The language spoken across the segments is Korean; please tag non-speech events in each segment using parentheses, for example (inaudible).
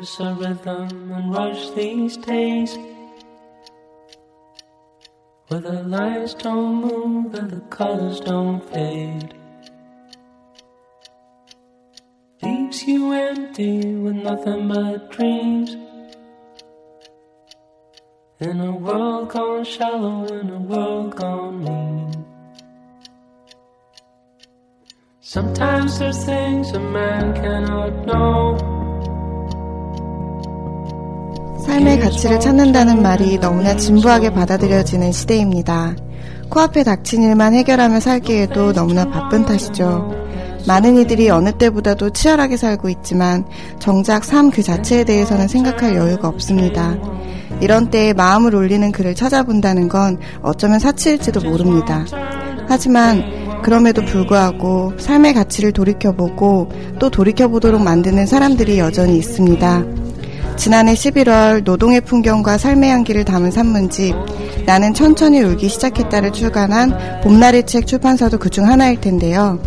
There's a rhythm and rush these days. Where the lines don't move and the colors don't fade. Leaves you empty with nothing but dreams. In a world gone shallow, in a world gone mean. Sometimes there's things a man cannot know 삶의 가치를 찾는다는 말이 너무나 진부하게 받아들여지는 시대입니다. 코앞에 닥친 일만 해결하며 살기에도 너무나 바쁜 탓이죠. 많은 이들이 어느 때보다도 치열하게 살고 있지만 정작 삶 그 자체에 대해서는 생각할 여유가 없습니다. 이런 때에 마음을 올리는 글을 찾아본다는 건 어쩌면 사치일지도 모릅니다. 하지만 그럼에도 불구하고 삶의 가치를 돌이켜보고 또 돌이켜보도록 만드는 사람들이 여전히 있습니다. 지난해 11월 노동의 풍경과 삶의 향기를 담은 산문집 나는 천천히 울기 시작했다를 출간한 봄날의 책 출판사도 그중 하나일 텐데요.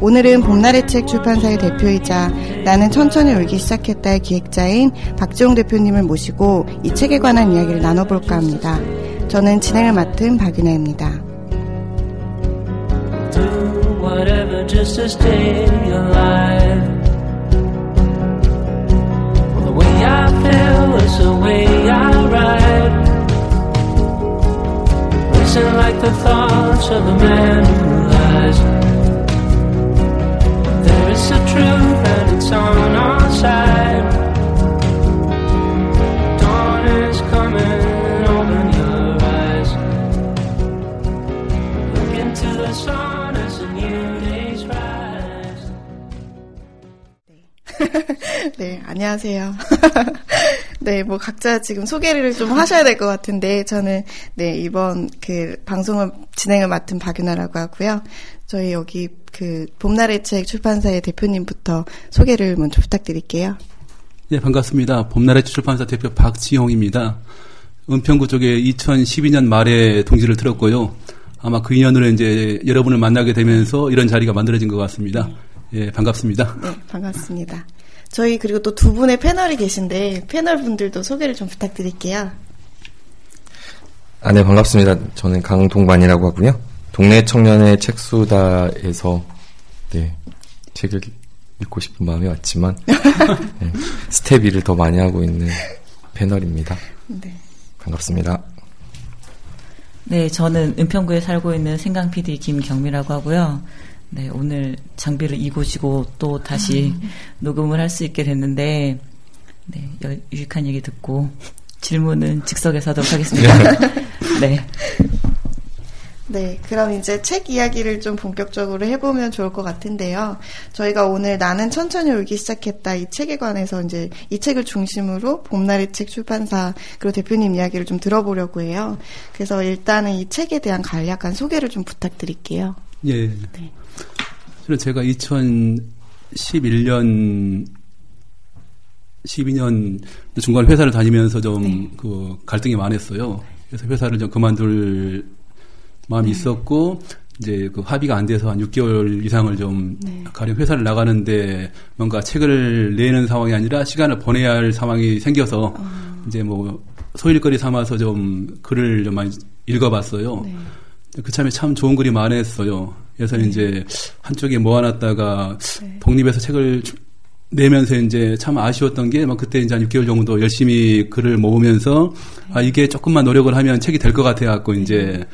오늘은 봄날의 책 출판사의 대표이자 나는 천천히 울기 시작했다의 기획자인 박지용 대표님을 모시고 이 책에 관한 이야기를 나눠볼까 합니다. 저는 진행을 맡은 alive. feel is the way I ride. Racing like the thoughts of a man who lies. There is a truth and it's on our side. Dawn is coming, open your eyes. Look into the sun as a new day's rise. (laughs) 네, 안녕하세요. (laughs) 네, 뭐 각자 지금 소개를 좀 하셔야 될 것 같은데 저는 네, 이번 그 방송을 진행을 맡은 박윤아라고 하고요. 저희 여기 그 봄날의 책 출판사의 대표님부터 소개를 먼저 부탁드릴게요. 네, 반갑습니다. 봄날의 출판사 대표 박지홍입니다. 은평구 쪽에 2012년 말에 동지를 틀었고요. 아마 그 인연으로 이제 여러분을 만나게 되면서 이런 자리가 만들어진 것 같습니다. 예, 반갑습니다. 네, 반갑습니다. 저희 그리고 또 두 분의 패널이 계신데 패널 분들도 소개를 좀 부탁드릴게요. 아, 네, 반갑습니다. 저는 강동반이라고 하고요. 동네 청년의 책수다에서, 네, 책을 읽고 싶은 마음이 왔지만, (laughs) 네, 스텝 일을 더 많이 하고 있는 패널입니다. 네. 반갑습니다. 네, 저는 은평구에 살고 있는 생강 PD 김경미라고 하고요. 네, 오늘 장비를 이고지고 또 다시 녹음을 할 수 있게 됐는데, 네, 여- 유익한 얘기 듣고 질문은 즉석에서 하도록 하겠습니다. (laughs) 네. 네, 그럼 이제 책 이야기를 좀 본격적으로 해보면 좋을 것 같은데요. 저희가 오늘 나는 천천히 울기 시작했다 이 책에 관해서 이제 이 책을 중심으로 봄날의 책 출판사 그리고 대표님 이야기를 좀 들어보려고 해요. 그래서 일단은 이 책에 대한 간략한 소개를 좀 부탁드릴게요. 예. 네. 저는 제가 2011년 12년 중간 회사를 다니면서 좀그 갈등이 많았어요. 그래서 회사를 좀 그만둘 마음이 있었고 이제 그 합의가 안 돼서 한 6개월 이상을 좀 가령 회사를 나가는데 뭔가 책을 내는 상황이 아니라 시간을 보내야 할 상황이 생겨서 이제 뭐 소일거리 삼아서 좀 글을 좀 많이 읽어봤어요. 그 참에 참 좋은 글이 많았어요. 그래서 이제 한쪽에 모아놨다가 독립해서 책을 출- 내면서 이제 참 아쉬웠던 게 막 그때 이제 한 6개월 정도 열심히 글을 모으면서 아 이게 조금만 노력을 하면 책이 될 것 같아 갖고 이제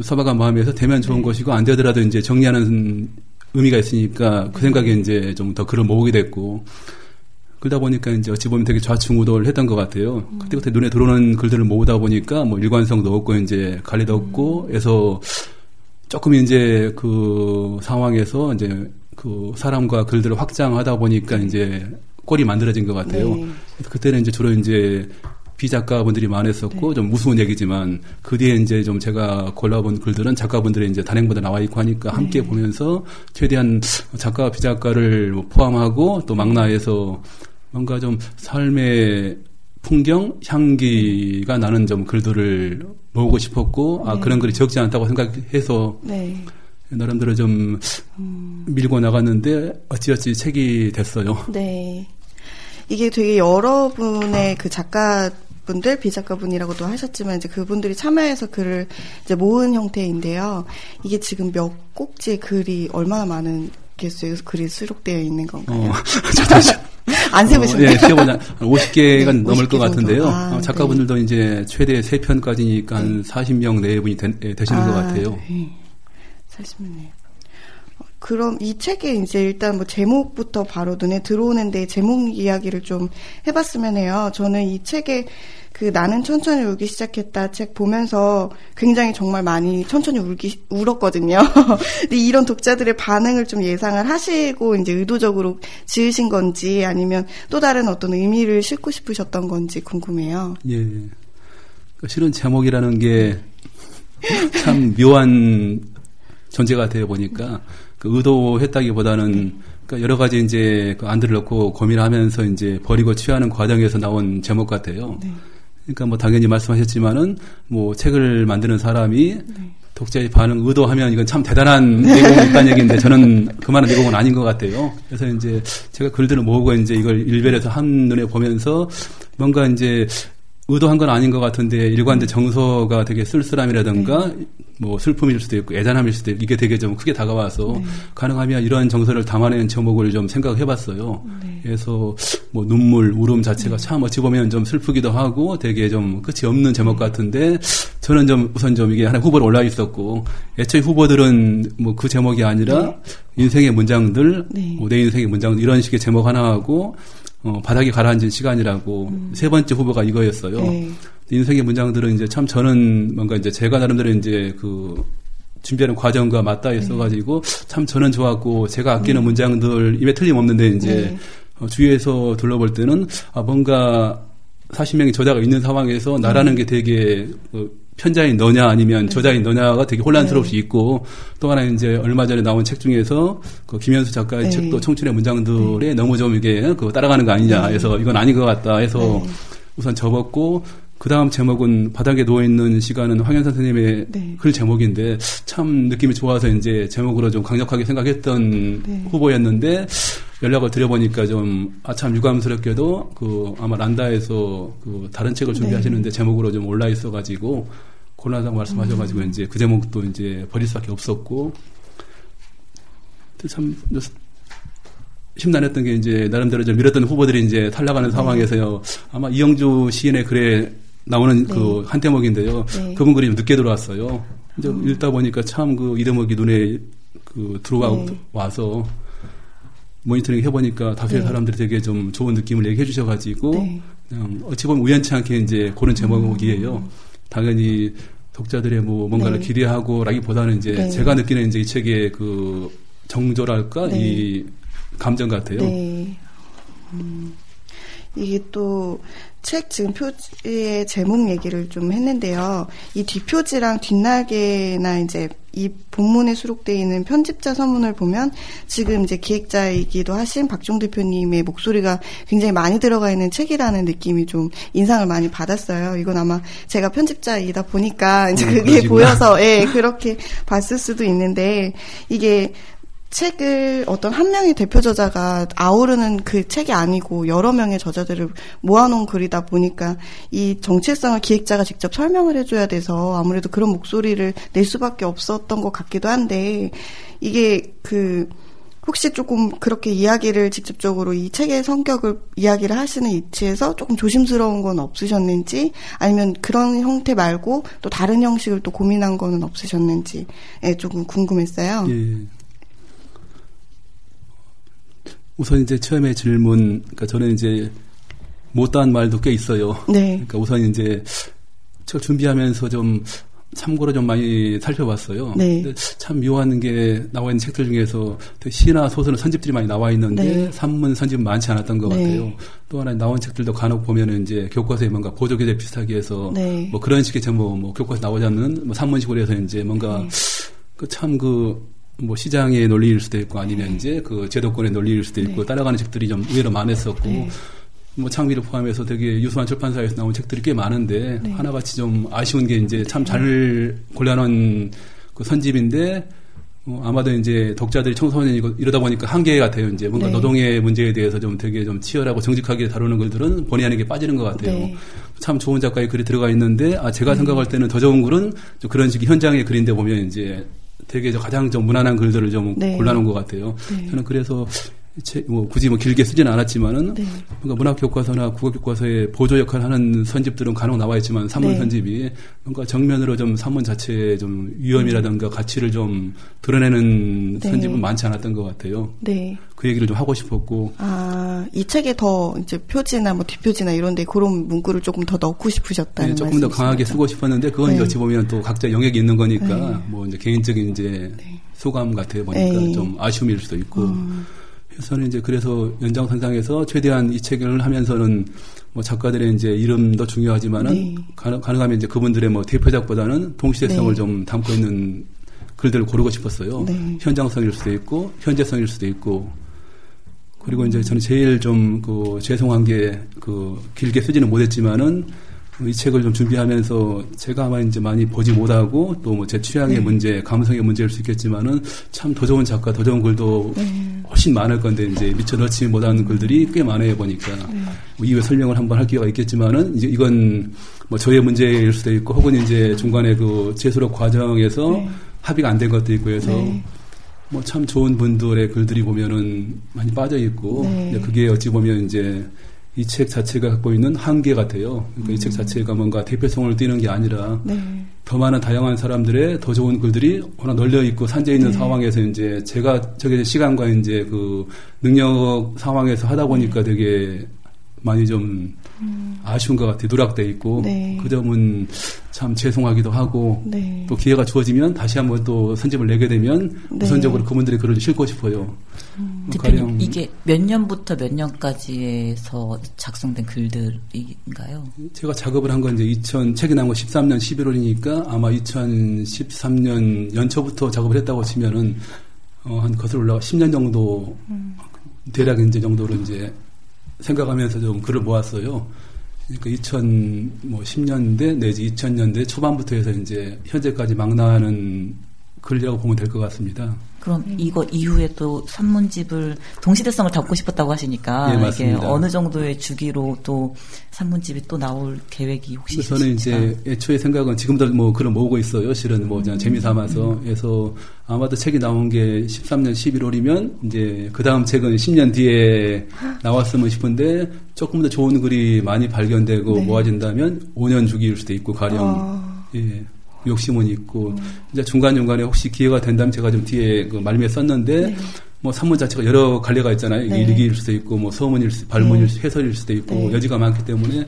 서바가 마음에서 되면 좋은 것이고 안 되더라도 이제 정리하는 의미가 있으니까 그 생각에 이제 좀 더 글을 모으게 됐고 그러다 보니까 이제 어찌 보면 되게 좌충우돌 했던 것 같아요. 그때그때 눈에 들어오는 글들을 모으다 보니까 뭐 일관성도 없고 이제 관리도 없고 해서 조금 이제 그 상황에서 이제 그 사람과 글들을 확장하다 보니까 이제 꼴이 만들어진 것 같아요. 네. 그때는 이제 주로 이제 비작가분들이 많았었고 좀 우스운 얘기지만 그 뒤에 이제 좀 제가 골라본 글들은 작가분들의 이제 단행본에 나와 있고 하니까 함께 보면서 최대한 작가 비작가를 뭐 포함하고 또 망라해서 뭔가 좀 삶의 풍경 향기가 나는 좀 글들을 모으고 싶었고 아 그런 글이 적지 않다고 생각해서 네. 나름대로 좀 밀고 나갔는데 어찌어찌 책이 됐어요. 네. 이게 되게 여러분의 그 작가 분들, 비작가분이라고도 하셨지만 이제 그분들이 참여해서 글을 이제 모은 형태인데요. 이게 지금 몇 꼭지의 글이 얼마나 많은 개수의 글이 수록되어 있는 건가요? 어, (laughs) 저도 시- 안 세보셨나요? 어, 예, 세보자 50개가 (laughs) 네, 넘을 50개 것 같은데요. 아, 어, 작가분들도 이제 최대 3편까지니까 한 40명 내분이 되, 시는것 같아요. 네. 40명. 그럼 이 책에 이제 일단 뭐 제목부터 바로 눈에 들어오는데 제목 이야기를 좀 해봤으면 해요. 저는 이 책에 그 나는 천천히 울기 시작했다 책 보면서 굉장히 정말 많이 천천히 울기 울었거든요. (laughs) 근데 이런 독자들의 반응을 좀 예상을 하시고 이제 의도적으로 지으신 건지 아니면 또 다른 어떤 의미를 싣고 싶으셨던 건지 궁금해요. 예. 그 실은 제목이라는 게 참 묘한 존재가 되어 보니까 그 의도했다기보다는 그 여러 가지 이제 그 안들을 넣고 고민하면서 이제 버리고 취하는 과정에서 나온 제목 같아요. 그러니까 뭐 당연히 말씀하셨지만은 뭐 책을 만드는 사람이 독자의 반응 의도하면 이건 참 대단한 내공이 있다는 얘기인데 저는 그만한 내공은 아닌 것 같아요. 그래서 이제 제가 글들을 모으고 이제 이걸 일별에서 한눈에 보면서 뭔가 이제 의도한 건 아닌 것 같은데 일관된 정서가 되게 쓸쓸함이라든가 뭐 슬픔일 수도 있고 애잔함일 수도 있고 이게 되게 좀 크게 다가와서 가능하면 이러한 정서를 담아내는 제목을 좀 생각해 봤어요. 그래서 뭐 눈물, 울음 자체가 참 어찌 보면 좀 슬프기도 하고 되게 좀 끝이 없는 제목 같은데 저는 좀 우선 좀 이게 하나 후보로 올라 있었고 애초에 후보들은 뭐 그 제목이 아니라 인생의 문장들, 네. 뭐내 인생의 문장들 이런 식의 제목 하나 하고 어, 바닥이 가라앉은 시간이라고 세 번째 후보가 이거였어요. 네. 인생의 문장들은 이제 참 저는 뭔가 이제 제가 나름대로 이제 그 준비하는 과정과 맞닿아 네. 있어가지고 참 저는 좋았고 제가 아끼는 문장들 입에 틀림없는데 이제 네. 어, 주위에서 둘러볼 때는 아 뭔가 40명의 저자가 있는 상황에서 나라는 게 되게 그 편자인 너냐 아니면 저자인 너냐가 되게 혼란스러울 수 있고 또 하나 이제 얼마 전에 나온 책 중에서 그 김현수 작가의 네. 책도 청춘의 문장들에 너무 좀 이게 그 따라가는 거 아니냐 해서 이건 아닌 것 같다 해서 네. 우선 접었고 그 다음 제목은 바닥에 누워 있는 시간은 황현 선생님의 네. 글 제목인데 참 느낌이 좋아서 이제 제목으로 좀 강력하게 생각했던 네. 후보였는데 연락을 드려보니까 좀 아 참 유감스럽게도 그 아마 란다에서 그 다른 책을 준비하시는데 제목으로 좀 올라 있어가지고 곤란하다고 말씀하셔가지고 음. 이제 그 제목도 이제 버릴 수밖에 없었고 참 심란했던 게 이제 나름대로 좀 밀었던 후보들이 이제 탈락하는 네. 상황에서요. 아마 이영주 시인의 글에 나오는 그한 대목인데요. 네. 그분 글이 좀 늦게 들어왔어요. 이제 읽다 보니까 참 그 이대목이 눈에 그 들어와 네. 와서 모니터링 해보니까 다수의 네. 사람들이 되게 좀 좋은 느낌을 얘기해 주셔가지고 네. 그냥 어찌 보면 우연치 않게 이제 고른 제목이에요. 당연히 독자들의 뭐 뭔가를 네. 기대하고라기보다는 이제 네. 제가 느끼는 이제 이 책의 그 정조랄까 네. 이 감정 같아요. 네. 음, 이게 또 책 지금 표지의 제목 얘기를 좀 했는데요. 이 뒷표지랑 뒷날개나 이제 이 본문에 수록되어 있는 편집자 서문을 보면 지금 이제 기획자이기도 하신 박종 대표님의 목소리가 굉장히 많이 들어가 있는 책이라는 느낌이 좀 인상을 많이 받았어요. 이건 아마 제가 편집자이다 보니까 이제 음, 그게 그러시구나. 보여서 예, 그렇게 봤을 수도 있는데 이게 책을 어떤 한 명의 대표 저자가 아우르는 그 책이 아니고 여러 명의 저자들을 모아놓은 글이다 보니까 이 정체성을 기획자가 직접 설명을 해줘야 돼서 아무래도 그런 목소리를 낼 수밖에 없었던 것 같기도 한데 이게 그 혹시 조금 그렇게 이야기를 직접적으로 이 책의 성격을 이야기를 하시는 이치에서 조금 조심스러운 건 없으셨는지 아니면 그런 형태 말고 또 다른 형식을 또 고민한 거는 없으셨는지 예, 조금 궁금했어요. 예. 우선 이제 처음에 질문, 그러니까 저는 이제 못다한 말도 꽤 있어요. 네. 그러니까 우선 이제 저 준비하면서 좀 참고로 좀 많이 살펴봤어요. 네. 근데 참 묘한 게 나와 있는 책들 중에서 시나 소설은 선집들이 많이 나와 있는데 네. 산문 선집은 많지 않았던 것 네. 같아요. 또 하나 나온 책들도 간혹 보면은 이제 교과서에 뭔가 보조 교재 비슷하게 해서 네. 뭐 그런 식의 제목 뭐 교과서 나오지 않는 뭐 산문식으로 해서 이제 뭔가 네. 그참그 뭐 시장의 논리일 수도 있고 아니면 이제 그 제도권의 논리일 수도 있고 네. 따라가는 책들이 좀 의외로 많았었고 네. 뭐 창비를 포함해서 되게 유수한 출판사에서 나온 책들이 꽤 많은데 네. 하나같이 좀 아쉬운 게 이제 참 잘 골라놓은 그 선집인데 어, 아마도 이제 독자들이 청소년이고 이러다 보니까 한계 같아요. 이제 뭔가 네. 노동의 문제에 대해서 좀 되게 좀 치열하고 정직하게 다루는 글들은 본의 아니게 빠지는 것 같아요. 네. 참 좋은 작가의 글이 들어가 있는데 아 제가 생각할 때는 더 좋은 글은 좀 그런 식의 현장의 글인데 보면 이제 되게 저 가장 좀 무난한 글들을 좀 네. 골라놓은 것 같아요. 네. 저는 그래서 제- 뭐 굳이 뭐 길게 쓰지는 않았지만은 네. 뭔가 문학 교과서나 국어 교과서에 보조 역할을 하는 선집들은 간혹 나와 있지만 산문 네. 선집이 뭔가 정면으로 좀 산문 자체의 좀 위험이라든가 가치를 좀 드러내는 네. 선집은 많지 않았던 것 같아요. 네. 그 얘기를 좀 하고 싶었고 아, 이 책에 더 이제 표지나 뭐 뒷표지나 이런데 그런 문구를 조금 더 넣고 싶으셨다는 네, 조금 더 강하게? 쓰고 싶었는데 그건 네. 어찌 보면 또 각자 영역이 있는 거니까 네. 뭐 이제 개인적인 이제 소감 같아요 보니까 네. 좀 아쉬움일 수도 있고 음. 저는 이제 그래서 연장선상에서 최대한 이 책을 하면서는 뭐 작가들의 이제 이름도 중요하지만은 네. 가능, 가능 하면 이제 그분들의 뭐 대표작보다는 동시대성을 네. 좀 담고 있는 글들을 고르고 싶었어요. 네. 현장성일 수도 있고 현재성일 수도 있고 그리고 이제 저는 제일 좀 그 죄송한 게 그 길게 쓰지는 못했지만은 이 책을 좀 준비하면서 제가 아마 이제 많이 보지 못하고 또 뭐 제 취향의 네. 문제, 감성의 문제일 수 있겠지만은 참 더 좋은 작가, 더 좋은 글도 네. 훨씬 많을 건데 이제 미처 넣지 못하는 글들이 꽤 많아요 보니까 네. 뭐 이후에 설명을 한번 할 기회가 있겠지만은 이제 이건 뭐 저의 문제일 수도 있고 혹은 이제 중간에 그 제수록 과정에서 네. 합의가 안 된 것도 있고 해서 네. 뭐참 좋은 분들의 글들이 보면은 많이 빠져 있고 네. 그게 어찌 보면 이제 이 책 자체가 갖고 있는 한계 같아요. 그러니까 이책 자체가 뭔가 대표성을 띠는 게 아니라 네. 더 많은 다양한 사람들의 더 좋은 글들이 워낙 널려 있고 산재 있는 상황에서 이제 제가 저게 시간과 이제 그 능력 상황에서 하다 보니까 되게 많이 좀 아쉬운 것 같아요. 누락돼 있고 네. 그 점은 참 죄송하기도 하고 네. 또 기회가 주어지면 다시 한번 또 선집을 내게 되면 네. 우선적으로 그분들의 글을 싣고 싶어요. 뭐 대표님 가령 이게 몇 년부터 몇 년까지에서 작성된 글들인가요? 제가 작업을 한 건 이제 2000 책이 나온 거 13년 11월이니까 아마 2013년 연초부터 작업을 했다고 치면은 어, 한 거슬 올라가 10년 정도 대략 이제 정도로 이제 생각하면서 좀 글을 모았어요. 그러니까 2010년대 내지 2000년대 초반부터 해서 이제 현재까지 막 나가는 글이라고 보면 될 것 같습니다. 그럼 이거 이후에 또 산문집을 동시대성을 담고 싶었다고 하시니까 예, 이게 맞습니다. 어느 정도의 주기로 또 산문집이 또 나올 계획이 혹시 저는? 이제 애초에 생각은 지금도 뭐 글을 모으고 있어요. 실은 뭐 그냥 재미 삼아서. 그래서 아마도 책이 나온 게 13년 11월이면 이제 그 다음 책은 10년 뒤에 나왔으면 싶은데 조금 더 좋은 글이 많이 발견되고 네. 모아진다면 5년 주기일 수도 있고 가령 아. 예. 욕심은 있고 이제 중간 중간에 혹시 기회가 된다면 제가 좀 뒤에 그 말미에 썼는데 뭐 산문 자체가 여러 갈래가 있잖아요. 네. 일기일 수도 있고 뭐 서문일 수, 발문일 네. 수, 해설일 수도 있고 네. 여지가 많기 때문에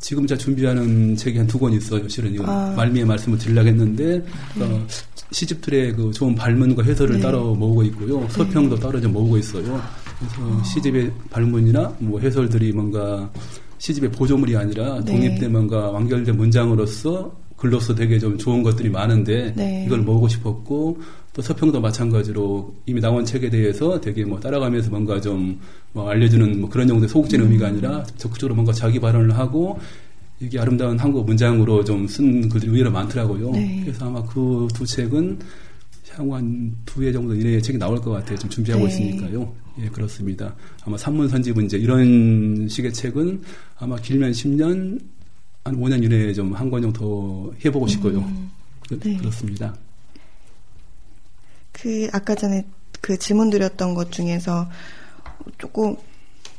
지금 제가 준비하는 책이 한 두 권 있어요. 실은 이거 아. 말미에 말씀을 드리려고 했는데 어, 시집들의 그 좋은 발문과 해설을 네. 따로 모으고 있고요. 서평도 따로 좀 모으고 있어요. 그래서 시집의 발문이나 뭐 해설들이 뭔가 시집의 보조물이 아니라 네. 독립된 뭔가 완결된 문장으로서 글로서 되게 좀 좋은 것들이 많은데 네. 이걸 모으고 싶었고 또 서평도 마찬가지로 이미 나온 책에 대해서 되게 뭐 따라가면서 뭔가 좀 뭐 알려주는 뭐 그런 정도의 소극적인 의미가 아니라 적극적으로 뭔가 자기 발언을 하고 이게 아름다운 한국 문장으로 좀 쓴 글들이 의외로 많더라고요. 네. 그래서 아마 그 두 책은 향후 한 두 해 정도 이내에 책이 나올 것 같아요. 좀 준비하고 네. 있으니까요. 예, 그렇습니다. 아마 산문 선지 문제 이런 식의 책은 아마 길면 10년 한 5년 이내에 좀 한 권 정도 더 해보고 싶고요. 그, 네. 그렇습니다. 그 아까 전에 그 질문 드렸던 것 중에서 조금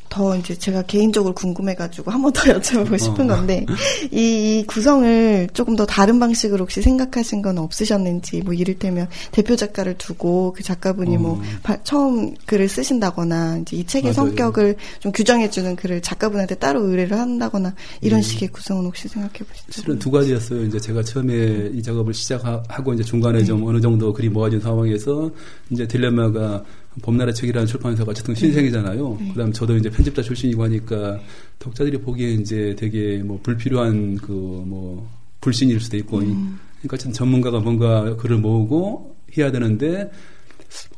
더 이제 제가 개인적으로 궁금해가지고 한 번 더 (laughs) 여쭤보고 싶은 어. 건데 이, 이 구성을 조금 더 다른 방식으로 혹시 생각하신 건 없으셨는지 뭐 이를테면 대표 작가를 두고 그 작가분이 뭐 어. 바- 처음 글을 쓰신다거나 이제 이 책의 맞아요. 성격을 좀 규정해주는 글을 작가분한테 따로 의뢰를 한다거나 이런 음. 식의 구성은 혹시 생각해 보셨죠? 실은 두 가지였어요. 이제 제가 처음에 이 작업을 시작하고 이제 중간에 좀 어느 정도 글이 모아진 상황에서 이제 딜레마가 봄나라 책이라는 출판사가 어쨌든 신생이잖아요. 그다음 저도 이제 편집자 출신이고 하니까 독자들이 보기에 이제 되게 뭐 불필요한 그 뭐 불신일 수도 있고 그러니까 어쨌든 전문가가 뭔가 글을 모으고 해야 되는데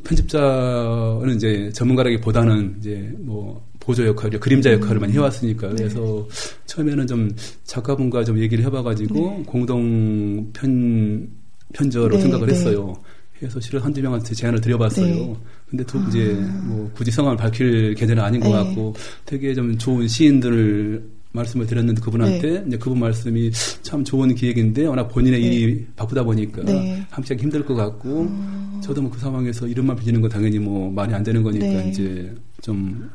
편집자는 이제 전문가라기보다는 이제 뭐 보조 역할, 그림자 역할을 많이 해왔으니까 그래서 처음에는 좀 작가분과 좀 얘기를 해봐가지고 공동 편 편저로 네, 생각을 네. 했어요. 그래서 실은 한두 명한테 제안을 드려봤어요. 네. 근데 또 이제 뭐 굳이 성함을 밝힐 계절은 아닌 것 네. 같고 되게 좀 좋은 시인들을 말씀을 드렸는데 그분한테 네. 이제 그분 말씀이 참 좋은 기획인데 워낙 본인의 일이 바쁘다 보니까 네. 함께 하기 힘들 것 같고 저도 뭐 그 상황에서 이름만 빌리는 거 당연히 뭐 말이 안 되는 거니까 네. 이제 좀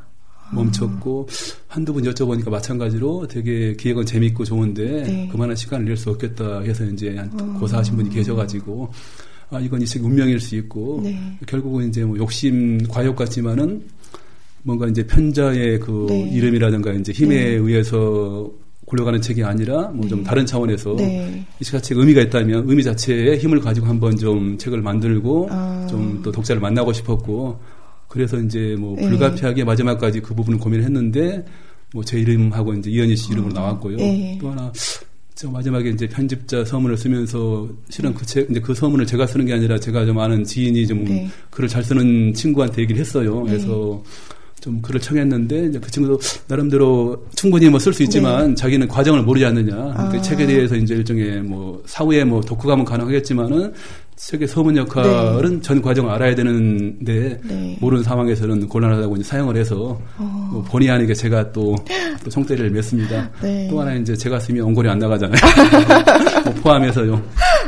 멈췄고 한두 분 여쭤보니까 마찬가지로 되게 기획은 재밌고 좋은데 네. 그만한 시간을 낼 수 없겠다 해서 이제 한 고사하신 분이 계셔가지고 아 이건 이책 운명일 수 있고 네. 결국은 이제 뭐 욕심 과욕 같지만은 뭔가 이제 편자의 그 네. 이름이라든가 이제 힘에 네. 의해서 굴러가는 책이 아니라 뭐 좀 다른 차원에서 네. 이 책의 의미가 있다면 의미 자체의 힘을 가지고 한번 좀 책을 만들고 아. 좀또 독자를 만나고 싶었고 그래서 이제 뭐 네. 불가피하게 마지막까지 그 부분을 고민을 했는데 뭐 제 이름하고 이제 이현희 씨 이름으로 나왔고요. 네. 또 하나 저 마지막에 이제 편집자 서문을 쓰면서 실은 그 책, 이제 그 서문을 제가 쓰는 게 아니라 제가 좀 아는 지인이 좀 네. 글을 잘 쓰는 친구한테 얘기를 했어요. 그래서 좀 글을 청했는데 이제 그 친구도 나름대로 충분히 뭐 쓸 수 있지만 자기는 과정을 모르지 않느냐. 네. 아. 책에 대해서 이제 일종의 뭐 사후에 뭐 독후감은 가능하겠지만은 책의 서문 역할은 전 과정을 알아야 되는데 네. 모르는 상황에서는 곤란하다고 이제 사용을 해서 뭐 본의 아니게 제가 또, (laughs) 또 총대를 맸습니다. 네. 또 하나 이제 제가 쓰면 원고리 안 나가잖아요. (laughs) 뭐 포함해서요.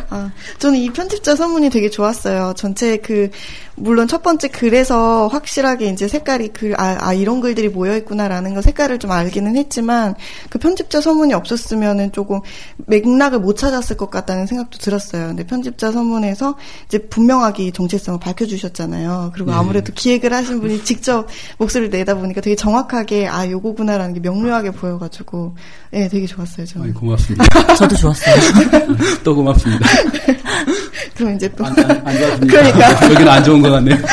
아, 저는 이 편집자 서문이 되게 좋았어요. 전체 그, 물론 첫 번째 글에서 확실하게 이제 색깔이 글, 아, 아, 이런 글들이 모여 있구나라는 거 색깔을 좀 알기는 했지만, 그 편집자 서문이 없었으면은 조금 맥락을 못 찾았을 것 같다는 생각도 들었어요. 근데 편집자 서문에서 이제 분명하게 이 정체성을 밝혀 주셨잖아요. 그리고 네. 아무래도 기획을 하신 분이 직접 목소리를 내다 보니까 되게 정확하게, 아, 요거구나라는 게 명료하게 보여 가지고, 예, 되게 좋았어요, 저는. 아이, 고맙습니다. 저도 좋았어요. (laughs) 또 고맙습니다. (laughs) 그럼 이제 또. 안, 안, 안 좋았습니다. 그러니까. (laughs) 여기는 안 좋은 것 같네요. (laughs)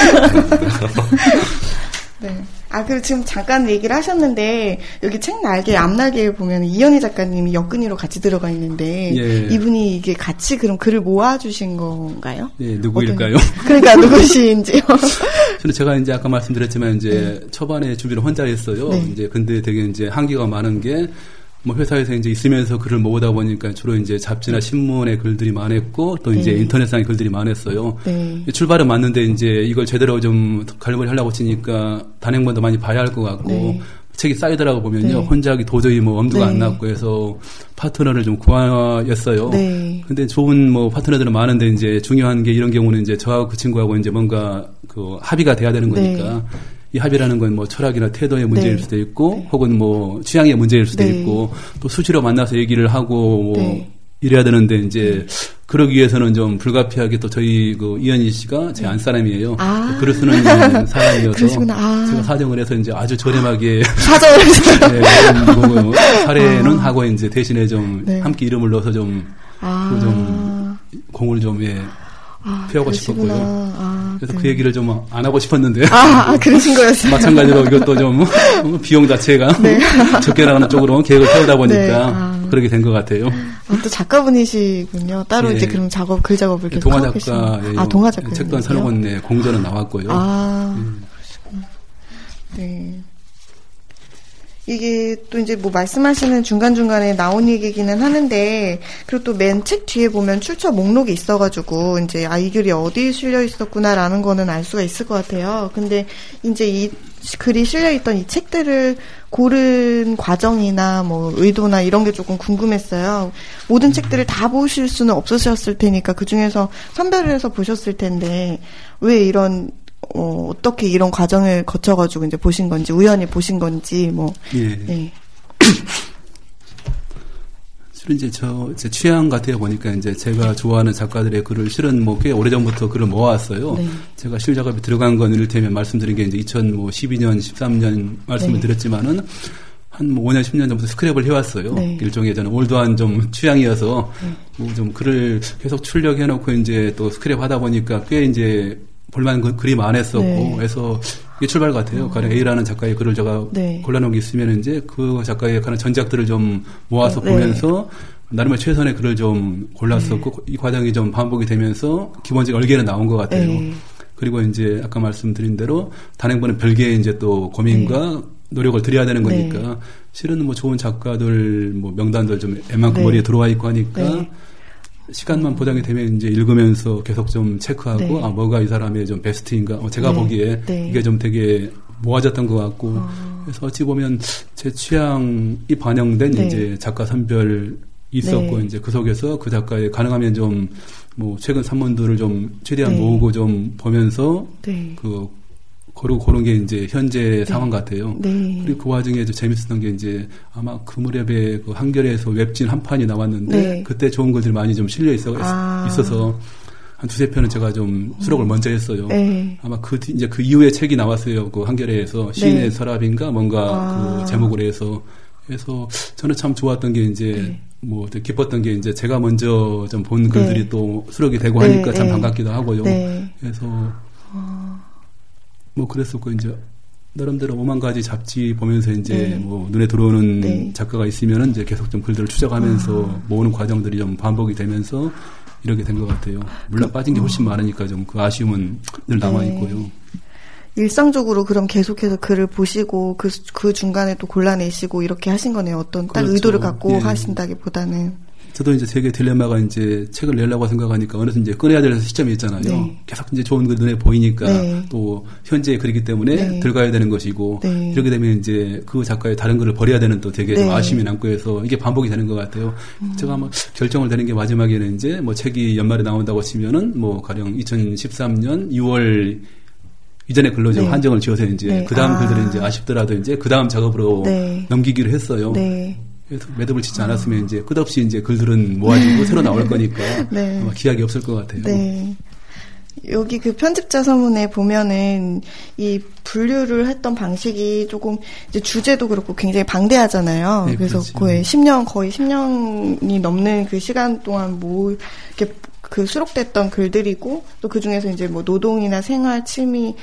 네. 아, 그리고 지금 잠깐 얘기를 하셨는데, 여기 책 날개, 앞날개에 보면 이현희 작가님이 역근이로 같이 들어가 있는데, 예. 이분이 이게 같이 그럼 글을 모아주신 건가요? 예, 누구일까요? 어떤- 그러니까 누구신지요? 저는 제가 이제 아까 말씀드렸지만 이제 초반에 준비를 혼자 했어요. 네. 이제 근데 되게 이제 한계가 많은 게 뭐 회사에서 이제 있으면서 글을 모으다 보니까 주로 이제 잡지나 신문의 글들이 많았고 또 이제 네. 인터넷상의 글들이 많았어요. 네. 출발은 맞는데 이제 이걸 제대로 좀 갈무리 하려고 치니까 단행본도 많이 봐야 할 것 같고 네. 책이 쌓이더라고 보면요. 네. 혼자 하기 도저히 뭐 엄두가 네. 안 났고 해서 파트너를 좀 구하였어요. 네. 근데 좋은 뭐 파트너들은 많은데 이제 중요한 게 이런 경우는 이제 저하고 그 친구하고 이제 뭔가 그 합의가 돼야 되는 거니까 이 합의라는 건 뭐 철학이나 태도의 문제일 네. 수도 있고 혹은 뭐 취향의 문제일 수도 네. 있고 또 수시로 만나서 얘기를 하고 뭐 네. 이래야 되는데 이제 그러기 위해서는 좀 불가피하게 또 저희 그 이현희 씨가 제 안사람이에요. 아. 글을 쓰는 사람이어서. 아. 제가 사정을 해서 이제 아주 저렴하게 (laughs) 네, 좀 뭐, 사례는 하고 이제 대신에 좀 네. 함께 이름을 넣어서 좀 아. 그거 좀 공을 좀 예, 아, 표하고 그러시구나. 싶었고요. 아, 그래서 네. 그 얘기를 좀 안 하고 싶었는데 아, 아, 그러신 거였어요. 마찬가지로 이것도 좀 어, (laughs) 비용 자체가 (laughs) 적게 나가는 쪽으로 계획을 세우다 보니까 네, 아. 그렇게 된 것 같아요. 아, 또 작가분이시군요. 따로 예. 이제 그럼 작업, 글 작업을 계속 동화. 작가예요. 아, 동화 작가. 책도 한 서너 권 네, 공전은 나왔고요. 아, 음. 네. 이게 또 이제 뭐 말씀하시는 중간중간에 나온 얘기기는 하는데, 그리고 또 맨 책 뒤에 보면 출처 목록이 있어가지고, 이제, 아, 이 글이 어디에 실려 있었구나라는 거는 알 수가 있을 것 같아요. 근데 이제 이 글이 실려 있던 이 책들을 고른 과정이나 뭐 의도나 이런 게 조금 궁금했어요. 모든 책들을 다 보실 수는 없으셨을 테니까 그 중에서 선별을 해서 보셨을 텐데 왜 이런 어, 어떻게 이런 과정을 거쳐가지고 이제 보신 건지 우연히 보신 건지 뭐 예. 네. (coughs) 실은 이제 저, 제 취향 같아요 보니까 이제 제가 좋아하는 작가들의 글을 실은 뭐 꽤 오래 전부터 글을 모아왔어요. 네. 제가 실 작업에 들어간 건 이를테면 말씀드린 게 이제 2012년, 13년 말씀을 네. 드렸지만은 한뭐 5년, 10년 전부터 스크랩을 해왔어요. 네. 일종의 저는 올드한 좀 취향이어서 뭐 좀 글을 계속 출력해놓고 이제 또 스크랩 하다 보니까 꽤 이제 볼만한 그- 글이 많았었고 네. 해서 이게 출발 같아요. 가령 A라는 작가의 글을 제가 네. 골라놓은 게 있으면 이제 그 작가의 가는 전작들을 좀 모아서 네. 보면서 나름의 최선의 글을 좀 골랐었고 이 과정이 좀 반복이 되면서 기본적인 얼개는 나온 것 같아요. 네. 그리고 이제 아까 말씀드린 대로 단행본은 별개의 이제 또 고민과 노력을 들여야 되는 네. 거니까 실은 뭐 좋은 작가들 뭐 명단들 좀 웬만큼 네. 머리에 들어와 있고 하니까 네. 시간만 보장이 되면 이제 읽으면서 계속 좀 체크하고 네. 아 뭐가 이 사람의 좀 베스트인가 어, 제가 네. 보기에 네. 이게 좀 되게 모아졌던 것 같고 아. 그래서 어찌 보면 제 취향이 반영된 네. 이제 작가 선별 있었고 네. 이제 그 속에서 그 작가의 가능하면 좀 뭐 최근 산문들을 좀 최대한 네. 모으고 좀 보면서 네. 그 고르고 고른 게 이제 현재 상황 같아요. 네. 그리고 그 와중에 좀 재밌었던 게 이제 아마 그 무렵에 그 한겨레에서 웹진 한 판이 나왔는데 네. 그때 좋은 글들이 많이 좀 실려 있어 아. 있어서 한 두세 편은 제가 좀 수록을 먼저 했어요. 네. 아마 그 뒤- 이제 그 이후에 책이 나왔어요. 그 한겨레에서 시인의 네. 서랍인가 뭔가 아. 그 제목으로 해서 그래서 저는 참 좋았던 게 이제 네. 뭐 기뻤던 게 이제 제가 먼저 좀 본 글들이 네. 또 수록이 되고 네, 하니까 참 네. 반갑기도 하고요. 네. 그래서 뭐 그랬었고 이제 나름대로 오만 가지 잡지 보면서 이제 네. 뭐 눈에 들어오는 네. 작가가 있으면은 이제 계속 좀 글들을 추적하면서 모으는 과정들이 좀 반복이 되면서 이렇게 된 것 같아요. 물론 빠진 게 훨씬 많으니까 좀 그 아쉬움은 늘 남아 네. 있고요. 일상적으로 그럼 계속해서 글을 보시고 그, 그 중간에 또 골라내시고 이렇게 하신 거네요. 어떤 딱 그렇죠. 의도를 갖고 예. 하신다기보다는. 저도 이제 되게 딜레마가 이제 책을 내려고 생각하니까 어느새 이제 꺼내야 될 시점이 있잖아요. 네. 계속 이제 좋은 글 눈에 보이니까 네. 또 현재 글이기 때문에 네. 들어가야 되는 것이고 네. 이렇게 되면 이제 그 작가의 다른 글을 버려야 되는 또 되게 좀 네. 아쉬움이 남고 해서 이게 반복이 되는 것 같아요. 제가 뭐 결정을 내는 게 마지막에는 이제 뭐 책이 연말에 나온다고 치면은 뭐 가령 2013년 6월 이전에 글로 좀 네. 한정을 지어서 이제 네. 그 다음 아. 글들은 이제 아쉽더라도 이제 그 다음 작업으로 네. 넘기기로 했어요. 네. 그래서 매듭을 짓지 않았으면 이제 끝없이 이제 글들은 모아지고 새로 나올 (laughs) 거니까 네. 아마 기약이 없을 것 같아요. 네. 여기 그 편집자 서문에 보면은 이 분류를 했던 방식이 조금 이제 주제도 그렇고 굉장히 방대하잖아요. 네, 그래서 그렇죠. 거의 10년 거의 10년이 넘는 그 시간 동안 뭐 이렇게 그 수록됐던 글들이고 또 그 중에서 이제 뭐 노동이나 생활, 취미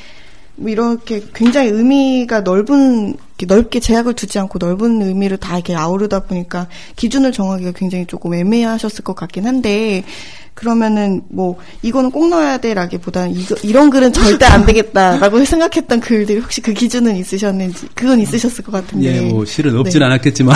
뭐 이렇게 굉장히 의미가 넓은 넓게 제약을 두지 않고 넓은 의미를 다 이렇게 아우르다 보니까 기준을 정하기가 굉장히 조금 애매하셨을 것 같긴 한데 그러면은 뭐 이거는 꼭 넣어야 돼라기보다는 이거 이런 글은 절대 안 되겠다라고 (laughs) 생각했던 글들이 혹시 그 기준은 있으셨는지 그건 있으셨을 것 같은데 예, 뭐 실은 없진 (laughs) 네. 않았겠지만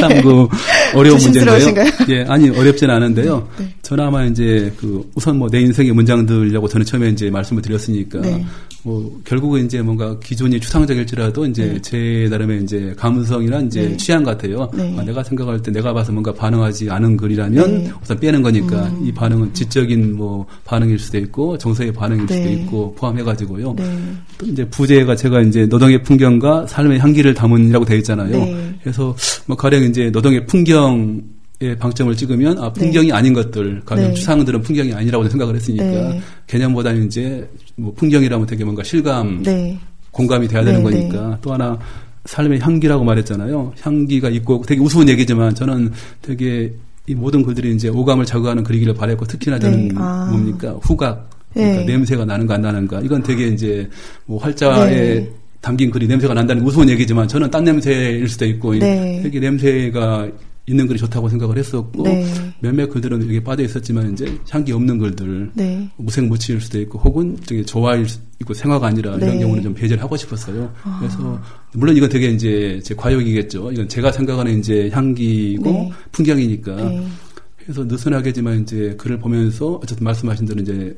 참 그 어려운 문제인데요. 예, 아니 어렵진 않은데요. 네. 저는 아마 이제 그 우선 뭐 내 인생의 문장들이라고 저는 처음에 이제 말씀을 드렸으니까 네. 뭐 결국은 이제 뭔가 기준이 추상적일지라도 이제 네. 제 나름의 이제 감성이나 이제 네. 취향 같아요. 네. 아, 내가 생각할 때 내가 봐서 뭔가 반응하지 않은 글이라면 네. 우선 빼는 거니까 이 반응은 지적인 뭐 반응일 수도 있고 정서의 반응일 수도 네. 있고 포함해가지고요. 네. 또 이제 부제가 제가 이제 노동의 풍경과 삶의 향기를 담은이라고 되어 있잖아요. 네. 그래서 뭐 가령 이제 노동의 풍경 에 방점을 찍으면 아 풍경이 아닌 것들 가령 네. 추상들은 풍경이 아니라고 생각을 했으니까 네. 개념보다는 이제 뭐 풍경이라면 되게 뭔가 실감 네. 공감이 돼야 되는 네, 거니까 또 하나 삶의 향기라고 말했잖아요. 향기가 있고 되게 우스운 얘기지만 저는 되게 이 모든 글들이 이제 오감을 자극하는 글이기를 바랬고 특히나 저는 네, 아. 뭡니까 후각 그러니까 네. 냄새가 나는가 안 나는가 이건 되게 이제 뭐 활자에 네. 담긴 글이 냄새가 난다는 우스운 얘기지만 저는 딴 냄새일 수도 있고 네. 되게 냄새가 있는 글이 좋다고 생각을 했었고 네. 몇몇 글들은 여기 빠져 있었지만 이제 향기 없는 글들 네. 무색무취일 수도 있고 혹은 되게 조화일 수 있고 생화가 아니라 이런 네. 경우는 좀 배제를 하고 싶었어요. 그래서 물론 이건 되게 이제 제 과욕이겠죠. 이건 제가 생각하는 이제 향기고 네. 풍경이니까. 네. 그래서 느슨하게지만 이제 글을 보면서 어쨌든 말씀하신 대로 이제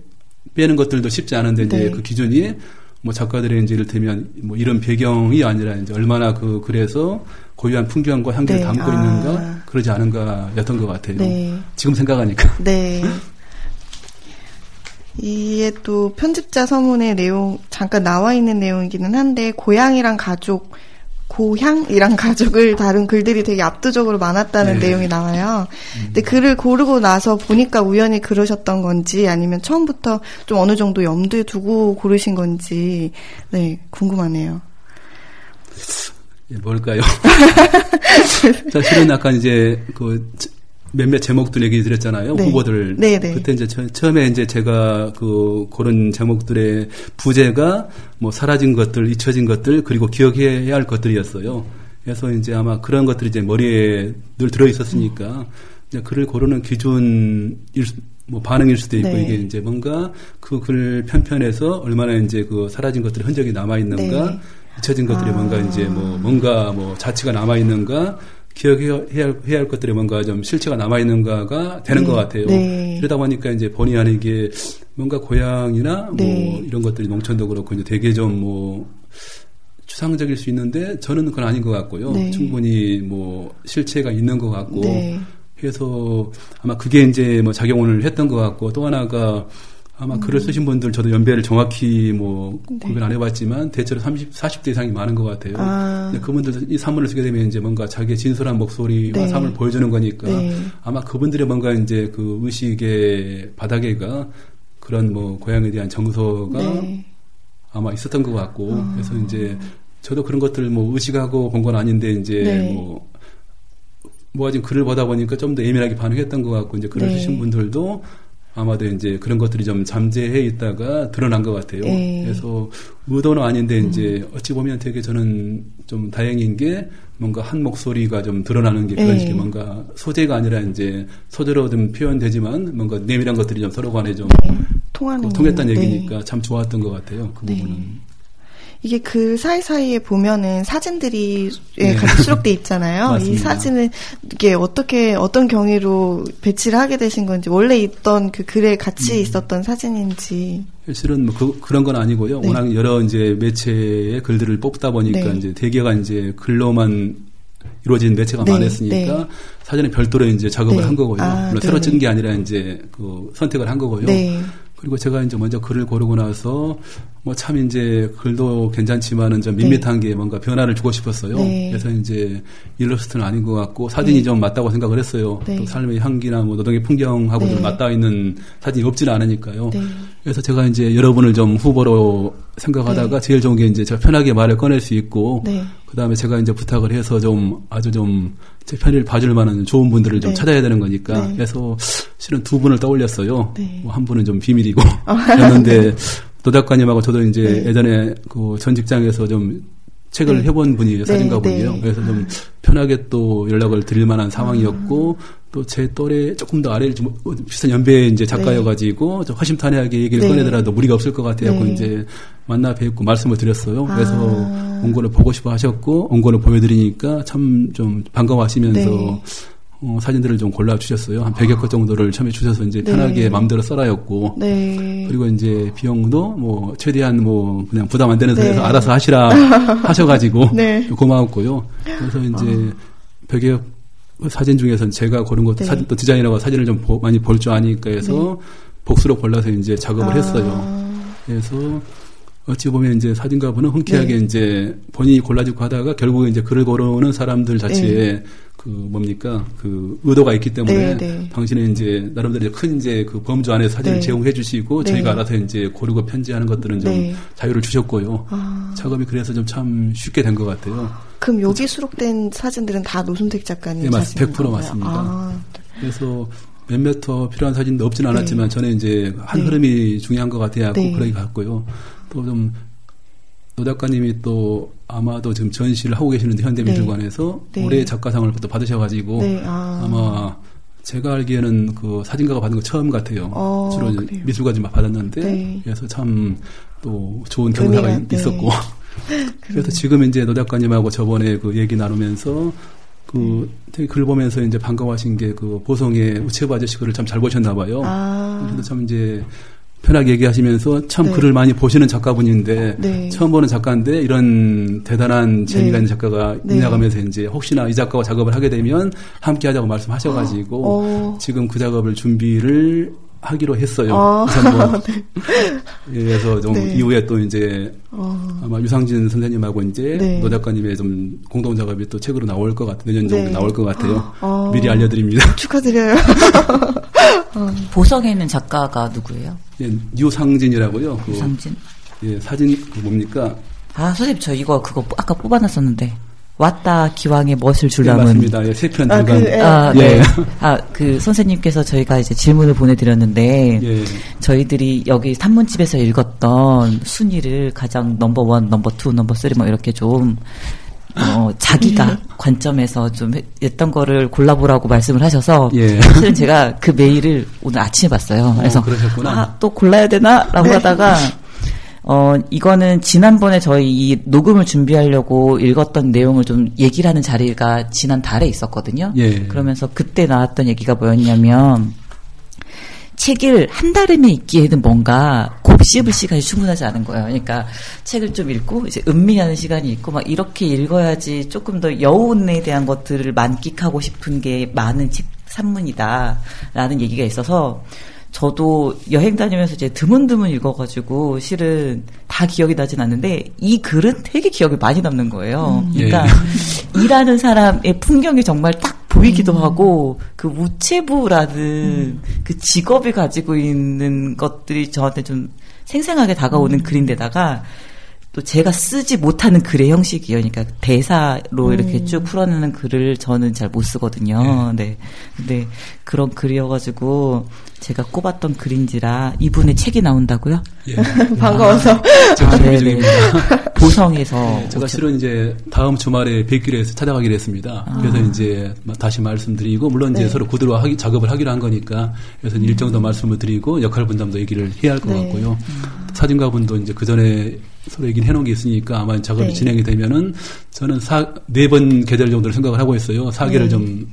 빼는 것들도 쉽지 않은데 이제 네. 그 기준이 뭐 작가들의 이제 이를테면 뭐 이런 배경이 아니라 이제 얼마나 그 글에서 고유한 풍경과 향기를 네. 담고 아. 있는가 그러지 않은가였던 것 같아요. 네. 지금 생각하니까. (laughs) 네. 이게 또 편집자 서문의 내용 잠깐 나와 있는 내용이기는 한데 고향이랑 가족 고향이랑 (laughs) 가족을 다룬 글들이 되게 압도적으로 많았다는 네. 내용이 나와요. 근데 글을 고르고 나서 보니까 우연히 그러셨던 건지 아니면 처음부터 좀 어느 정도 염두에 두고 고르신 건지 네 궁금하네요. 예, 뭘까요? (laughs) 사실은 아까 이제 그 몇몇 제목들 얘기 드렸잖아요. 네. 후보들. 네, 네. 그때 이제 처, 처음에 이제 제가 그 고른 제목들의 부제가 뭐 사라진 것들, 잊혀진 것들, 그리고 기억해야 할 것들이었어요. 그래서 이제 아마 그런 것들이 이제 머리에 늘 들어 있었으니까 이제 글을 고르는 기준일 수- 뭐 반응일 수도 있고 네. 이게 이제 뭔가 그 글 편편에서 얼마나 이제 그 사라진 것들의 흔적이 남아 있는가 네. 잊혀진 것들이 아. 뭔가 이제 뭐 뭔가 뭐 자취가 남아 있는가 기억해야 할, 해야 할 것들이 뭔가 좀 실체가 남아 있는가가 되는 네. 것 같아요. 네. 그러다 보니까 이제 본의 아니게 뭔가 고향이나 네. 뭐 이런 것들이 농촌도 그렇고 이제 되게 좀 뭐 추상적일 수 있는데 저는 그건 아닌 것 같고요. 네. 충분히 뭐 실체가 있는 것 같고 네. 그래서 아마 그게 이제 뭐 작용을 했던 것 같고 또 하나가 아마 음. 글을 쓰신 분들 저도 연배를 정확히 뭐 네. 구별 안 해봤지만 대체로 30, 40대 이상이 많은 것 같아요. 아. 그분들도 이 산문을 쓰게 되면 이제 뭔가 자기의 진솔한 목소리와 네. 삶을 보여주는 거니까 네. 아마 그분들의 뭔가 이제 그 의식의 바닥에가 그런 뭐 고향에 대한 정서가 네. 아마 있었던 것 같고 아. 그래서 이제 저도 그런 것들을 뭐 의식하고 본 건 아닌데 이제 네. 뭐 뭐가 지금 글을 보다 보니까 좀 더 예민하게 반응했던 것 같고 이제 글을 네. 쓰신 분들도 아마도 이제 그런 것들이 좀 잠재해 있다가 드러난 것 같아요. 네. 그래서 의도는 아닌데 이제 어찌 보면 되게 저는 좀 다행인 게 뭔가 한 목소리가 좀 드러나는 게 그런 네. 식의 뭔가 소재가 아니라 이제 소재로 좀 표현되지만 뭔가 내밀한 것들이 좀 서로 간에 좀 통하는 그 통했다는 네. 얘기니까 참 좋았던 것 같아요. 그 네. 부분은. 이게 그 사이사이에 보면은 사진들이 예, 네. 같이 수록돼 있잖아요. (laughs) 이. 사진은 이게 어떻게 어떤 경위로 배치를 하게 되신 건지 원래 있던 그 글에 같이 음. 있었던 사진인지 실은 뭐 그, 그런 건 아니고요. 네. 워낙 여러 이제 매체의 글들을 뽑다 보니까 네. 이제 대개가 이제 글로만 이루어진 매체가 네, 많았으니까 네. 사전에 별도로 이제 작업을 네. 한 거고요. 아, 물론 새로 네네. 찍은 게 아니라 이제 그 선택을 한 거고요. 네. 그리고 제가 이제 먼저 글을 고르고 나서 뭐 참 이제 글도 괜찮지만은 좀 밋밋한 게 뭔가 변화를 주고 싶었어요. 네. 그래서 이제 일러스트는 아닌 것 같고 사진이 좀 맞다고 생각을 했어요. 네. 또 삶의 향기나 뭐 노동의 풍경하고 네. 좀 맞닿아 있는 사진이 없지는 않으니까요. 네. 그래서 제가 이제 여러분을 좀 후보로 생각하다가 네. 제일 좋은 게 이제 제가 편하게 말을 꺼낼 수 있고 네. 그 다음에 제가 이제 부탁을 해서 좀 아주 좀 제 편을 봐줄 만한 좋은 분들을 좀 네. 찾아야 되는 거니까 네. 그래서 실은 두 분을 떠올렸어요. 네. 뭐한 분은 좀 비밀이고 (laughs) 였는데 노 작가님하고 저도 이제 네. 예전에 그 전 직장에서 좀 책을 네. 해본 분이에요 사진가 네, 분이에요. 네. 그래서 좀 편하게 또 연락을 드릴 만한 상황이었고 또 제 또래 조금 더 아래를 좀 비슷한 연배의 이제 작가여가지고 좀 허심탄회하게 얘기를 네. 꺼내더라도 무리가 없을 것 같아요. 그 네. 이제 만나 뵙고 말씀을 드렸어요. 그래서 아. 원고를 보고 싶어 하셨고 원고를 보여드리니까 참 좀 반가워하시면서 네. 어, 사진들을 좀 골라 주셨어요. 한 100여 컷 정도를 처음에 주셔서 이제 네. 편하게 마음대로 써라였고 네. 그리고 이제 비용도 뭐 최대한 뭐 그냥 부담 안 되는 네. 선에서 알아서 하시라 (laughs) 하셔가지고 네. 고마웠고요. 그래서 이제 벽에 사진 중에서는 제가 고른 것도 네. 사진 또 디자이너가 사진을 좀 보- 많이 볼 줄 아니까 해서 복수로 골라서 이제 작업을 아. 했어요. 그래서 어찌 보면 이제 사진가분은 흔쾌하게 네. 이제 본인이 골라주고 하다가 결국에 이제 글을 고르는 사람들 자체에 그 뭡니까 그 의도가 있기 때문에 네, 네. 당신은 이제 나름대로 큰 이제 그 범주 안에 사진을 네. 제공해 주시고 네. 저희가 알아서 이제 고르고 편집하는 것들은 좀 네. 자유를 주셨고요. 아. 작업이 그래서 좀 참 쉽게 된 것 같아요. 그럼 여기 수록된 사진들은 다 노순택 작가님 네, 맞- 사진인 100% 건가요? 맞습니다. 아, 그래서 몇몇 더 필요한 사진도 없지는 않았지만 저는 이제 한 네. 흐름이 중요한 것 같아야 네. 그러기 같고요. 또 좀 노 작가님이 또 아마도 지금 전시를 하고 계시는데 현대미술관에서 네. 올해 작가상을 또 받으셔가지고 네, 아. 아마 제가 알기에는 그 사진가가 받은 거 처음 같아요. 어, 주로? 미술가지 받았는데 네. 그래서 참 또 좋은 경사가 네. 있었고 그래서 지금 이제 노 작가님하고 저번에 그 얘기 나누면서 그 되게 글 보면서 이제 반가워하신 게 그 보성의 우체부 아저씨 글을 참 잘 보셨나 봐요. 아. 그래서 참 이제 편하게 얘기하시면서 참 네. 글을 많이 보시는 작가분인데 네. 처음 보는 작가인데 이런 대단한 재미가 네. 있는 작가가 네. 있나가면서 이제 혹시나 이 작가와 작업을 하게 되면 함께 하자고 말씀하셔가지고 어. 지금 그 작업을 준비를 하기로 했어요. 어. 그래서 뭐 예, 그래서 좀 네. 이후에 또 이제 어. 아마 유상진 선생님하고 이제 네. 노 작가님의 좀 공동 작업이 또 책으로 나올 것 같아요. 내년 정도 네. 나올 것 같아요. 어. 미리 알려드립니다. (laughs) 축하드려요. (laughs) 보석에 있는 작가가 누구예요? 예, 유상진이라고요. 그, 유상진. 예, 사진 그 뭡니까? 아, 선생님, 저 이거 그거 아까 뽑아놨었는데. 왔다 기왕에 멋을 예, 줄라면. 맞습니다. 예, 세편 아, 중간. 그, 예. 아, 예. 네. 아, 그 선생님께서 저희가 이제 질문을 보내드렸는데 예. 저희들이 여기 산문집에서 읽었던 순위를 가장 number one, number two, number three 뭐 이렇게 좀 어, 자기가 관점에서 좀 해- 했던 거를 골라보라고 말씀을 하셔서 예. 사실은 제가 그 메일을 오늘 아침에 봤어요. 그래서 그러셨구나. 아, 또 골라야 되나라고 하다가 어 이거는 지난번에 저희 이 녹음을 준비하려고 읽었던 내용을 좀 얘기를 하는 자리가 지난 달에 있었거든요. 예. 그러면서 그때 나왔던 얘기가 뭐였냐면 책을 한 달음에 읽기에는 뭔가 곱씹을 시간이 충분하지 않은 거예요. 그러니까 책을 좀 읽고 이제 음미하는 시간이 있고 막 이렇게 읽어야지 조금 더 여운에 대한 것들을 만끽하고 싶은 게 많은 책 산문이다라는 얘기가 있어서 저도 여행 다니면서 이제 드문드문 읽어가지고 실은 다 기억이 나진 않는데 이 글은 되게 기억이 많이 남는 거예요. 그러니까 (laughs) 일하는 사람의 풍경이 정말 딱 보이기도 하고 그 우체부라는 그 직업이 가지고 있는 것들이 저한테 좀 생생하게 다가오는 글인데다가 또 제가 쓰지 못하는 글의 형식이요. 그러니까 대사로 이렇게 쭉 풀어내는 글을 저는 잘 못 쓰거든요. 네. 근데 그런 글이어가지고 제가 꼽았던 글인지라 이분의 책이 나온다고요? 예. (laughs) 반가워서. 지금 아, 준비 네네. 중입니다. 보성에서 제가 실은 이제 다음 주말에 뵙기로 해서 찾아가기로 했습니다. 그래서 이제 다시 말씀드리고 물론 이제 네. 서로 구두로 하기, 작업을 하기로 한 거니까 그래서 일정 더 말씀을 드리고 역할 분담도 얘기를 해야 할것 네. 같고요. 사진가 분도 이제 그 전에 서로 얘기를 해놓은 게 있으니까 아마 작업이 네. 진행이 되면은 저는 사, 네 번 계절 정도를 생각을 하고 있어요. 사계를 네. 좀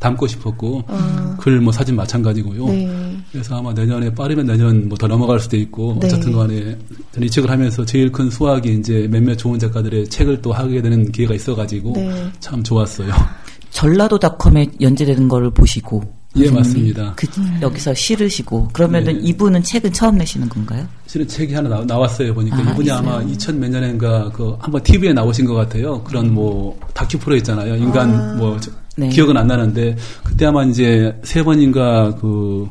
담고 싶었고 아. 글뭐 사진 마찬가지고요. 네. 그래서 아마 내년에 빠르면 내년 뭐 더 넘어갈 수도 있고 네. 어쨌든 간에 저는 이 책을 하면서 제일 큰 수확이 이제 몇몇 좋은 작가들의 책을 또 하게 되는 기회가 있어가지고 네. 참 좋았어요. (laughs) 전라도닷컴에 연재되는 거를 보시고 예, 맞습니다. 그, 여기서 실으시고 그러면은 네. 이분은 책은 처음 내시는 건가요? 실은 책이 하나 나, 왔어요 보니까 아, 이분이 있어요? 아마 2000 몇 년인가 그 한번 TV에 나오신 것 같아요. 그런 뭐 다큐 프로 있잖아요. 인간 뭐 저- 네. 기억은 안 나는데 그때 아마 이제 세 번인가 그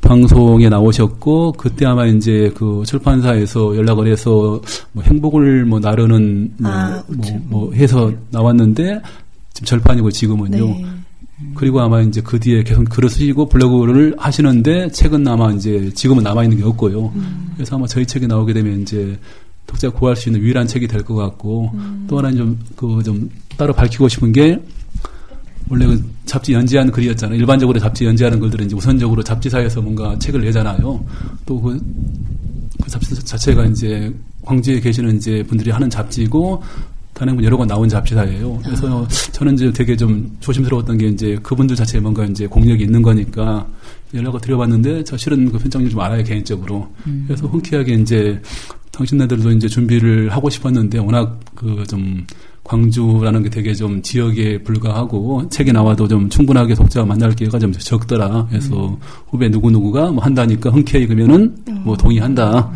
방송에 나오셨고 그때 아마 이제 그 출판사에서 연락을 해서 뭐 행복을 뭐 나르는 뭐, 아, 뭐, 뭐 해서 나왔는데 지금 절판이고 지금은요. 네. 그리고 아마 이제 그 뒤에 계속 글을 쓰시고 블로그를 하시는데 책은 아마 이제 지금은 남아 있는 게 없고요. 그래서 아마 저희 책이 나오게 되면 이제 독자가 구할 수 있는 유일한 책이 될 것 같고 또 하나는 좀그 좀 따로 밝히고 싶은 게 원래 그 잡지 연재한 글이었잖아요. 일반적으로 잡지 연재하는 글들은 이제 우선적으로 잡지사에서 뭔가 책을 내잖아요. 또그 그 잡지 자체가 이제 광주에 계시는 이제 분들이 하는 잡지고 분 여러 권 나온 잡지사예요. 그래서 저는 이제 되게 좀 조심스러웠던 게 이제 그분들 자체에 뭔가 이제 공력이 있는 거니까 연락을 드려봤는데 저 실은 그 편장님 좀 알아요 개인적으로. 그래서 흔쾌하게 이제 당신네들도 이제 준비를 하고 싶었는데 워낙 그좀 광주라는 게 되게 좀 지역에 불과하고 책이 나와도 좀 충분하게 독자가 만날 기회가 좀 적더라. 그래서 후배 누구 누구가 뭐 한다니까 흔쾌히 그러면은 뭐 동의한다.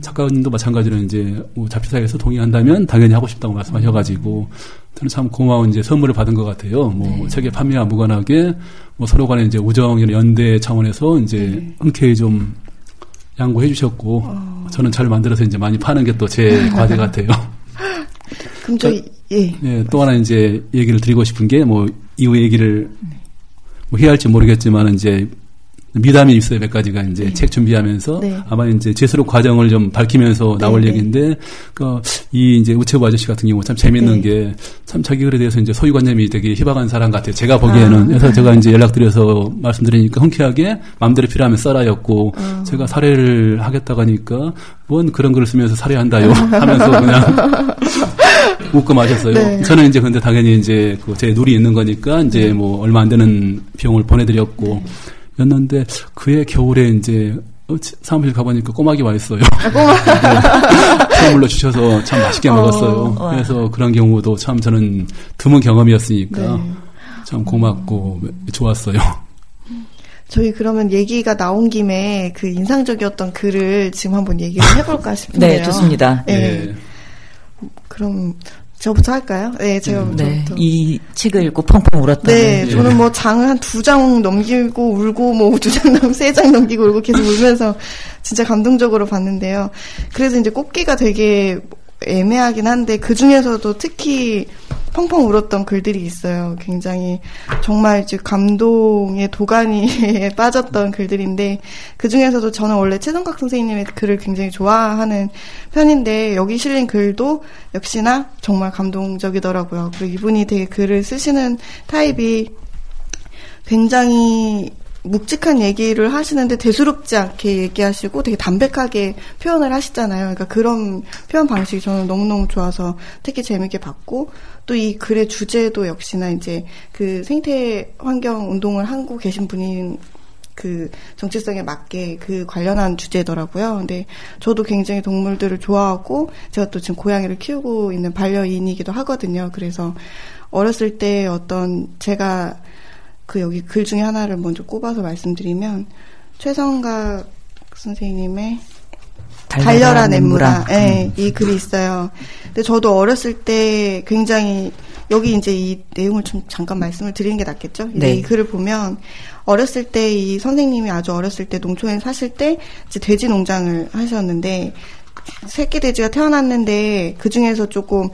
작가님도 마찬가지로 이제 뭐 잡지사에서 동의한다면 당연히 하고 싶다고 말씀하셔가지고 저는 참 고마운 이제 선물을 받은 것 같아요. 뭐 책의 판매와 무관하게 뭐 서로 간에 이제 우정이나 연대 차원에서 이제 흔쾌히 좀 양보해 주셨고 저는 잘 만들어서 이제 많이 파는 게 또 제 과제 같아요. (laughs) 그럼 저, 예. 예, 또 하나 이제 얘기를 드리고 싶은 게 뭐 이후 얘기를 뭐 해야 할지 모르겠지만 이제 미담이 있어요 몇 가지가 이제 책 준비하면서 네. 아마 이제 제수록 과정을 좀 밝히면서 나올 네. 얘기인데 그이 이제 우체부 아저씨 같은 경우 참 재밌는 네. 게참 자기 글에 대해서 이제 소유관념이 되게 희박한 사람 같아요 제가 보기에는 그래서 제가 이제 연락드려서 말씀드리니까 흔쾌하게 마음대로 필요하면 써라였고 어. 제가 사례를 하겠다고 하니까 뭔 그런 글을 쓰면서 사례한다요 (laughs) 하면서 그냥 (laughs) 웃고 마셨어요. 네. 저는 이제 근데 당연히 이제 그제 누리 있는 거니까 이제 뭐 얼마 안 되는 비용을 보내드렸고 였는데 그해 겨울에 이제 어, 치- 사무실 가보니까 꼬막이 와 있어요. (laughs) 네. 선물로 주셔서 참 맛있게 먹었어요. 와. 그래서 그런 경우도 참 저는 드문 경험이었으니까 네. 참 고맙고 좋았어요. 저희 그러면 얘기가 나온 김에 그 인상적이었던 글을 지금 한번 얘기를 해볼까 싶은데요. 네, 좋습니다. 네. 예. 그럼 저부터 할까요? 네, 제가 네, 저부터. 이 책을 읽고 펑펑 울었다는. 네, 저는 뭐 장을 한 두 장 넘기고 울고 뭐 두 장 넘, 세 장 넘기고 울고 계속 울면서 진짜 감동적으로 봤는데요. 그래서 이제 꼽기가 되게 애매하긴 한데 그 중에서도 특히 펑펑 울었던 글들이 있어요. 굉장히 정말 이제 감동의 도가니에 (laughs) 빠졌던 글들인데 그 중에서도 저는 원래 최성각 선생님의 글을 굉장히 좋아하는 편인데 여기 실린 글도 역시나 정말 감동적이더라고요. 그리고 이분이 되게 글을 쓰시는 타입이 굉장히 묵직한 얘기를 하시는데 대수롭지 않게 얘기하시고 되게 담백하게 표현을 하시잖아요. 그러니까 그런 표현 방식이 저는 너무너무 좋아서 특히 재밌게 봤고 또 이 글의 주제도 역시나 이제 그 생태 환경 운동을 하고 계신 분인 그 정체성에 맞게 그 관련한 주제더라고요. 근데 저도 굉장히 동물들을 좋아하고 제가 또 지금 고양이를 키우고 있는 반려인이기도 하거든요. 그래서 어렸을 때 어떤 제가 그 여기 글 중에 하나를 먼저 꼽아서 말씀드리면 최성각 선생님의 달려라 냇물아. 예, 이 글이 있어요. 근데 저도 어렸을 때 굉장히 여기 이제 이 내용을 좀 잠깐 말씀을 드리는 게 낫겠죠? 네. 이 글을 보면 어렸을 때 이 선생님이 아주 어렸을 때 농촌에 사실 때 이제 돼지 농장을 하셨는데 새끼 돼지가 태어났는데 그 중에서 조금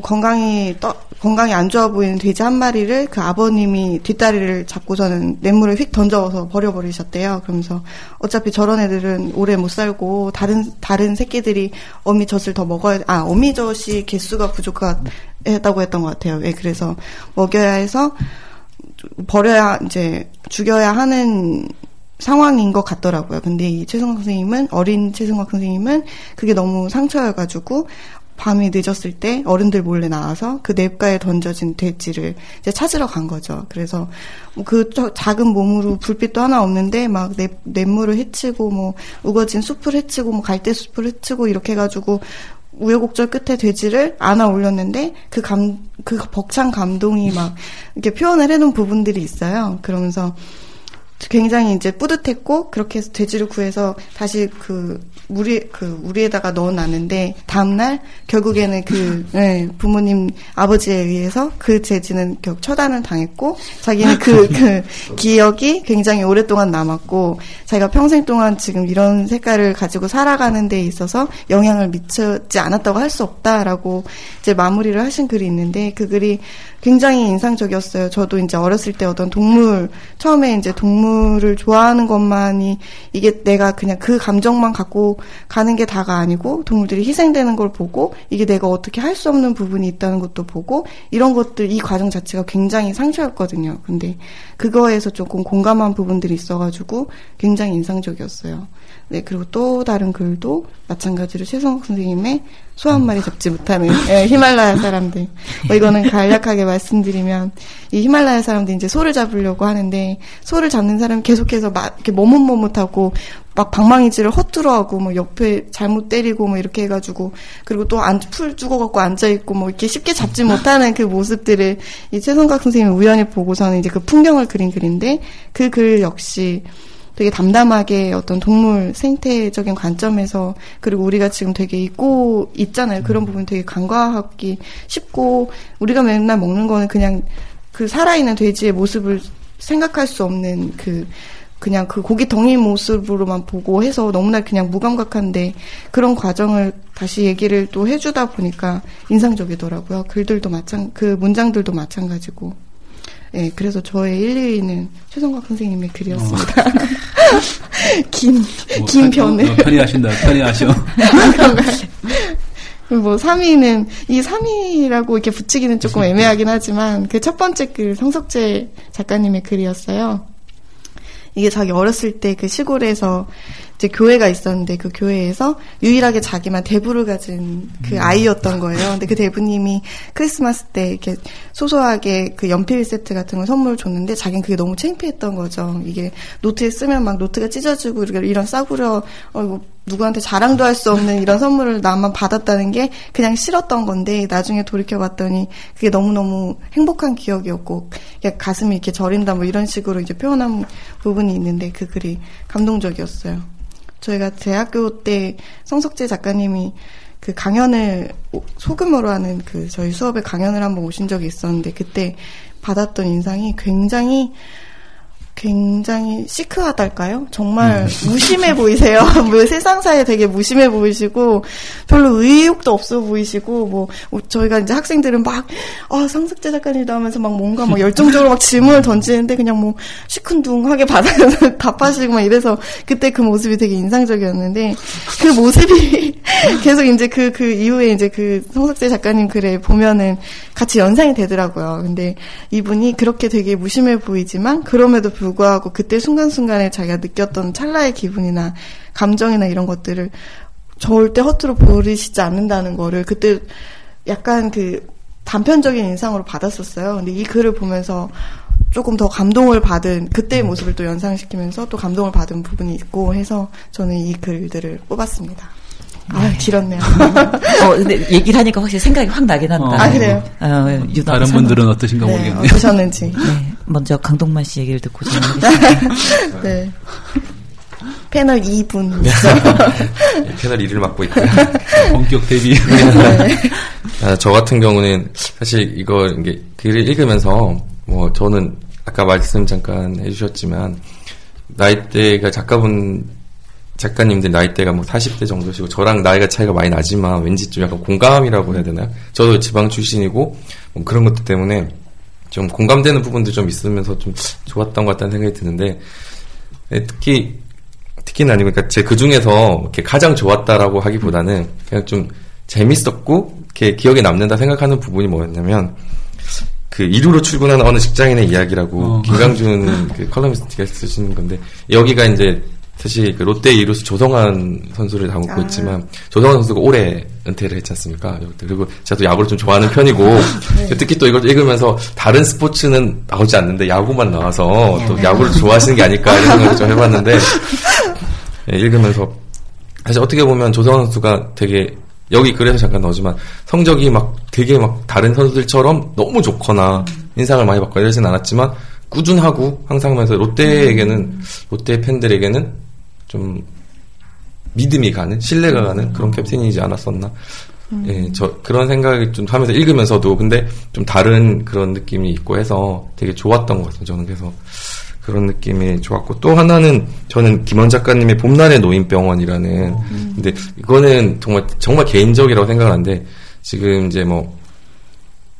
건강이 떠, 건강이 안 좋아 보이는 돼지 한 마리를 그 아버님이 뒷다리를 잡고서는 냇물을 휙 던져서 버려버리셨대요. 그러면서 어차피 저런 애들은 오래 못 살고 다른 다른 새끼들이 어미젖을 더 먹어야 아 어미젖이 개수가 부족하다고 했던 것 같아요. 예, 그래서 먹여야 해서 버려야 이제 죽여야 하는 상황인 것 같더라고요. 근데 이 최승학 선생님은 어린 최승학 선생님은 그게 너무 상처여가지고 밤이 늦었을 때 어른들 몰래 나와서 그 냇가에 던져진 돼지를 이제 찾으러 간 거죠. 그래서 뭐그 저- 작은 몸으로 불빛도 하나 없는데 막 냇, 냇물을 헤치고 뭐 우거진 숲을 헤치고 뭐 갈대 숲을 헤치고 이렇게 해가지고 우여곡절 끝에 돼지를 안아 올렸는데 그 감, 그 벅찬 감동이 막 이렇게 표현을 해놓은 부분들이 있어요. 그러면서 굉장히 이제 뿌듯했고 그렇게 해서 돼지를 구해서 다시 그 물에 그 우리에다가 넣어놨는데 다음 날 결국에는 그 (laughs) 네, 부모님 아버지에 의해서 그 돼지는 결국 처단을 당했고 자기는 그, (laughs) 그 기억이 굉장히 오랫동안 남았고 자기가 평생 동안 지금 이런 색깔을 가지고 살아가는 데 있어서 영향을 미치지 않았다고 할 수 없다라고 이제 마무리를 하신 글이 있는데 그 글이 굉장히 인상적이었어요. 저도 이제 어렸을 때 어떤 동물, 처음에 이제 동물을 좋아하는 것만이 이게 내가 그냥 그 감정만 갖고 가는 게 다가 아니고 동물들이 희생되는 걸 보고 이게 내가 어떻게 할 수 없는 부분이 있다는 것도 보고 이런 것들, 이 과정 자체가 굉장히 상처였거든요. 근데 그거에서 조금 공감한 부분들이 있어가지고 굉장히 인상적이었어요. 네, 그리고 또 다른 글도 마찬가지로 최성욱 선생님의 소 한 마리 잡지 못하는 예, 히말라야 사람들. 뭐 이거는 간략하게 말씀드리면 이 히말라야 사람들이 이제 소를 잡으려고 하는데 소를 잡는 사람이 계속해서 막 이렇게 머뭇머뭇하고 막 방망이질을 허투루하고 뭐 옆에 잘못 때리고 뭐 이렇게 해가지고 그리고 또 안 풀 죽어갖고 앉아 있고 뭐 이렇게 쉽게 잡지 못하는 그 모습들을 이 최성각 선생님이 우연히 보고서는 이제 그 풍경을 그린 글인데 그 글 역시 되게 담담하게 어떤 동물 생태적인 관점에서 그리고 우리가 지금 되게 잊고 있잖아요. 그런 부분 되게 간과하기 쉽고 우리가 맨날 먹는 거는 그냥 그 살아있는 돼지의 모습을 생각할 수 없는 그 그냥 그 고기 덩이 모습으로만 보고 해서 너무나 그냥 무감각한데 그런 과정을 다시 얘기를 또 해주다 보니까 인상적이더라고요. 글들도 마찬 그 문장들도 마찬가지고. 예, 그래서 저의 1, 2위는 최성각 선생님의 글이었습니다. (laughs) 긴, 뭐, 긴 편- 편을. 어, 편히하신다. 편히하셔. (laughs) 뭐 3위는 이 3위라고 이렇게 붙이기는 조금 애매하긴 하지만 그 첫 번째 글 성석재 작가님의 글이었어요. 이게 자기 어렸을 때 그 시골에서 이제 교회가 있었는데 그 교회에서 유일하게 자기만 대부를 가진 그 아이였던 거예요. 근데 그 대부님이 크리스마스 때 이렇게 소소하게 그 연필 세트 같은 걸 선물을 줬는데 자기는 그게 너무 창피했던 거죠. 이게 노트에 쓰면 막 노트가 찢어지고 이런 싸구려 어 이거 누구한테 자랑도 할 수 없는 이런 선물을 나만 받았다는 게 그냥 싫었던 건데 나중에 돌이켜 봤더니 그게 너무너무 행복한 기억이었고 가슴이 이렇게 저린다 뭐 이런 식으로 이제 표현한 부분이 있는데 그 글이 감동적이었어요. 저희가 대학교 때 성석재 작가님이 그 강연을 오- 소규모로 하는 그 저희 수업에 강연을 한번 오신 적이 있었는데 그때 받았던 인상이 굉장히 굉장히 시크하달까요? 정말 무심해 보이세요. (laughs) 뭐 세상사에 되게 무심해 보이시고 별로 의욕도 없어 보이시고 뭐 저희가 이제 학생들은 막 아, 상석재 작가님도 하면서 막 뭔가 막 열정적으로 막 질문을 던지는데 그냥 뭐 시큰둥하게 (laughs) 받아서 답하시고 막 이래서 그때 그 모습이 되게 인상적이었는데 그 모습이 (laughs) 계속 이제 그, 그 이후에 이제 그 성석재 작가님 글에 보면은 같이 연상이 되더라고요. 근데 이분이 그렇게 되게 무심해 보이지만 그럼에도 불구하고 그때 순간순간에 자기가 느꼈던 찰나의 기분이나 감정이나 이런 것들을 절대 허투루 버리시지 않는다는 거를 그때 약간 그 단편적인 인상으로 받았었어요. 근데 이 글을 보면서 조금 더 감동을 받은 그때의 모습을 또 연상시키면서 또 감동을 받은 부분이 있고 해서 저는 이 글들을 뽑았습니다. 아, 길었네요. 어, 근데 얘기를 하니까 확실히 생각이 확 나긴 한다. 어. 아, 그래요? 어, 다른. 분들은 어떠신가 네, 모르겠네요. 어떠셨는지. 네, 먼저 강동만 씨 얘기를 듣고 진행하겠습니다. 네. 패널 2분. 패널 1을 맡고 있고요. 본격 데뷔. (laughs) 아, 저 같은 경우는 사실 이거 이게 글을 읽으면서 뭐 저는 아까 말씀 잠깐 해주셨지만 나이대가 작가분 작가님들 나이대가 뭐 40대 정도시고 저랑 나이가 차이가 많이 나지만 왠지 좀 약간 공감이라고 해야 되나요? 저도 지방 출신이고 뭐 그런 것들 때문에 좀 공감되는 부분도 좀 있으면서 좀 좋았던 것 같다는 생각이 드는데 네, 특히 특히는 아니고 그러니까 제 그 중에서 이렇게 가장 좋았다라고 하기보다는 그냥 좀 재밌었고 이렇게 기억에 남는다 생각하는 부분이 뭐였냐면 그 이루로 출근하는 어느 직장인의 이야기라고 어. 김강준 그 컬럼니스트가 쓰신 건데 여기가 이제 사실 그 롯데 이루수 조성환 선수를 담고 아. 있지만 조성환 선수가 올해 은퇴를 했지 않습니까? 그리고 제가 또 야구를 좀 좋아하는 편이고 특히 또 이걸 읽으면서 다른 스포츠는 나오지 않는데 야구만 나와서 또 야구를 좋아하시는 게 아닐까 이런 생각을 좀 해봤는데 (laughs) 예, 읽으면서 사실 어떻게 보면 조성환 선수가 되게 여기 글에서 잠깐 나오지만 성적이 막 되게 막 다른 선수들처럼 너무 좋거나 인상을 많이 받거나 이러진 않았지만 꾸준하고 항상 하면서 롯데에게는 롯데 팬들에게는 좀 믿음이 가는 신뢰가 가는 그런 캡틴이지 않았었나? 예, 저 그런 생각이 좀 하면서 읽으면서도 근데 좀 다른 그런 느낌이 있고 해서 되게 좋았던 것 같아요. 저는 그래서. 그런 느낌이 좋았고 또 하나는 저는 김원 작가님의 봄날의 노인병원이라는 근데 이거는 정말 정말 개인적이라고 생각하는데 지금 이제 뭐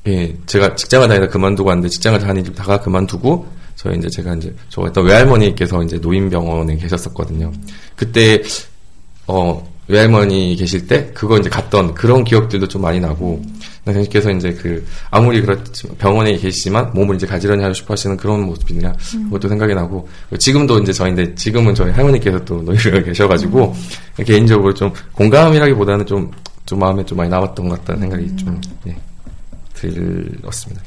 예, 제가 직장을 다니다 그만두고 왔는데 직장을 다니다가 그만두고 저희 이제 제가 이제 저 어떤 외할머니께서 이제 노인병원에 계셨었거든요. 그때 어 외할머니 계실 때 그거 이제 갔던 그런 기억들도 좀 많이 나고 선생님께서 이제 그 아무리 그렇지만 병원에 계시지만 몸을 이제 가지런히 하고 싶어 하시는 그런 모습이냐 그것도 생각이 나고 지금도 이제 저희인데 지금은 저희 할머니께서 또 노인병원에 (laughs) 계셔가지고 개인적으로 좀 공감이라기보다는 좀 좀 마음에 좀 많이 남았던 것 같다는 생각이 좀 예, 들었습니다.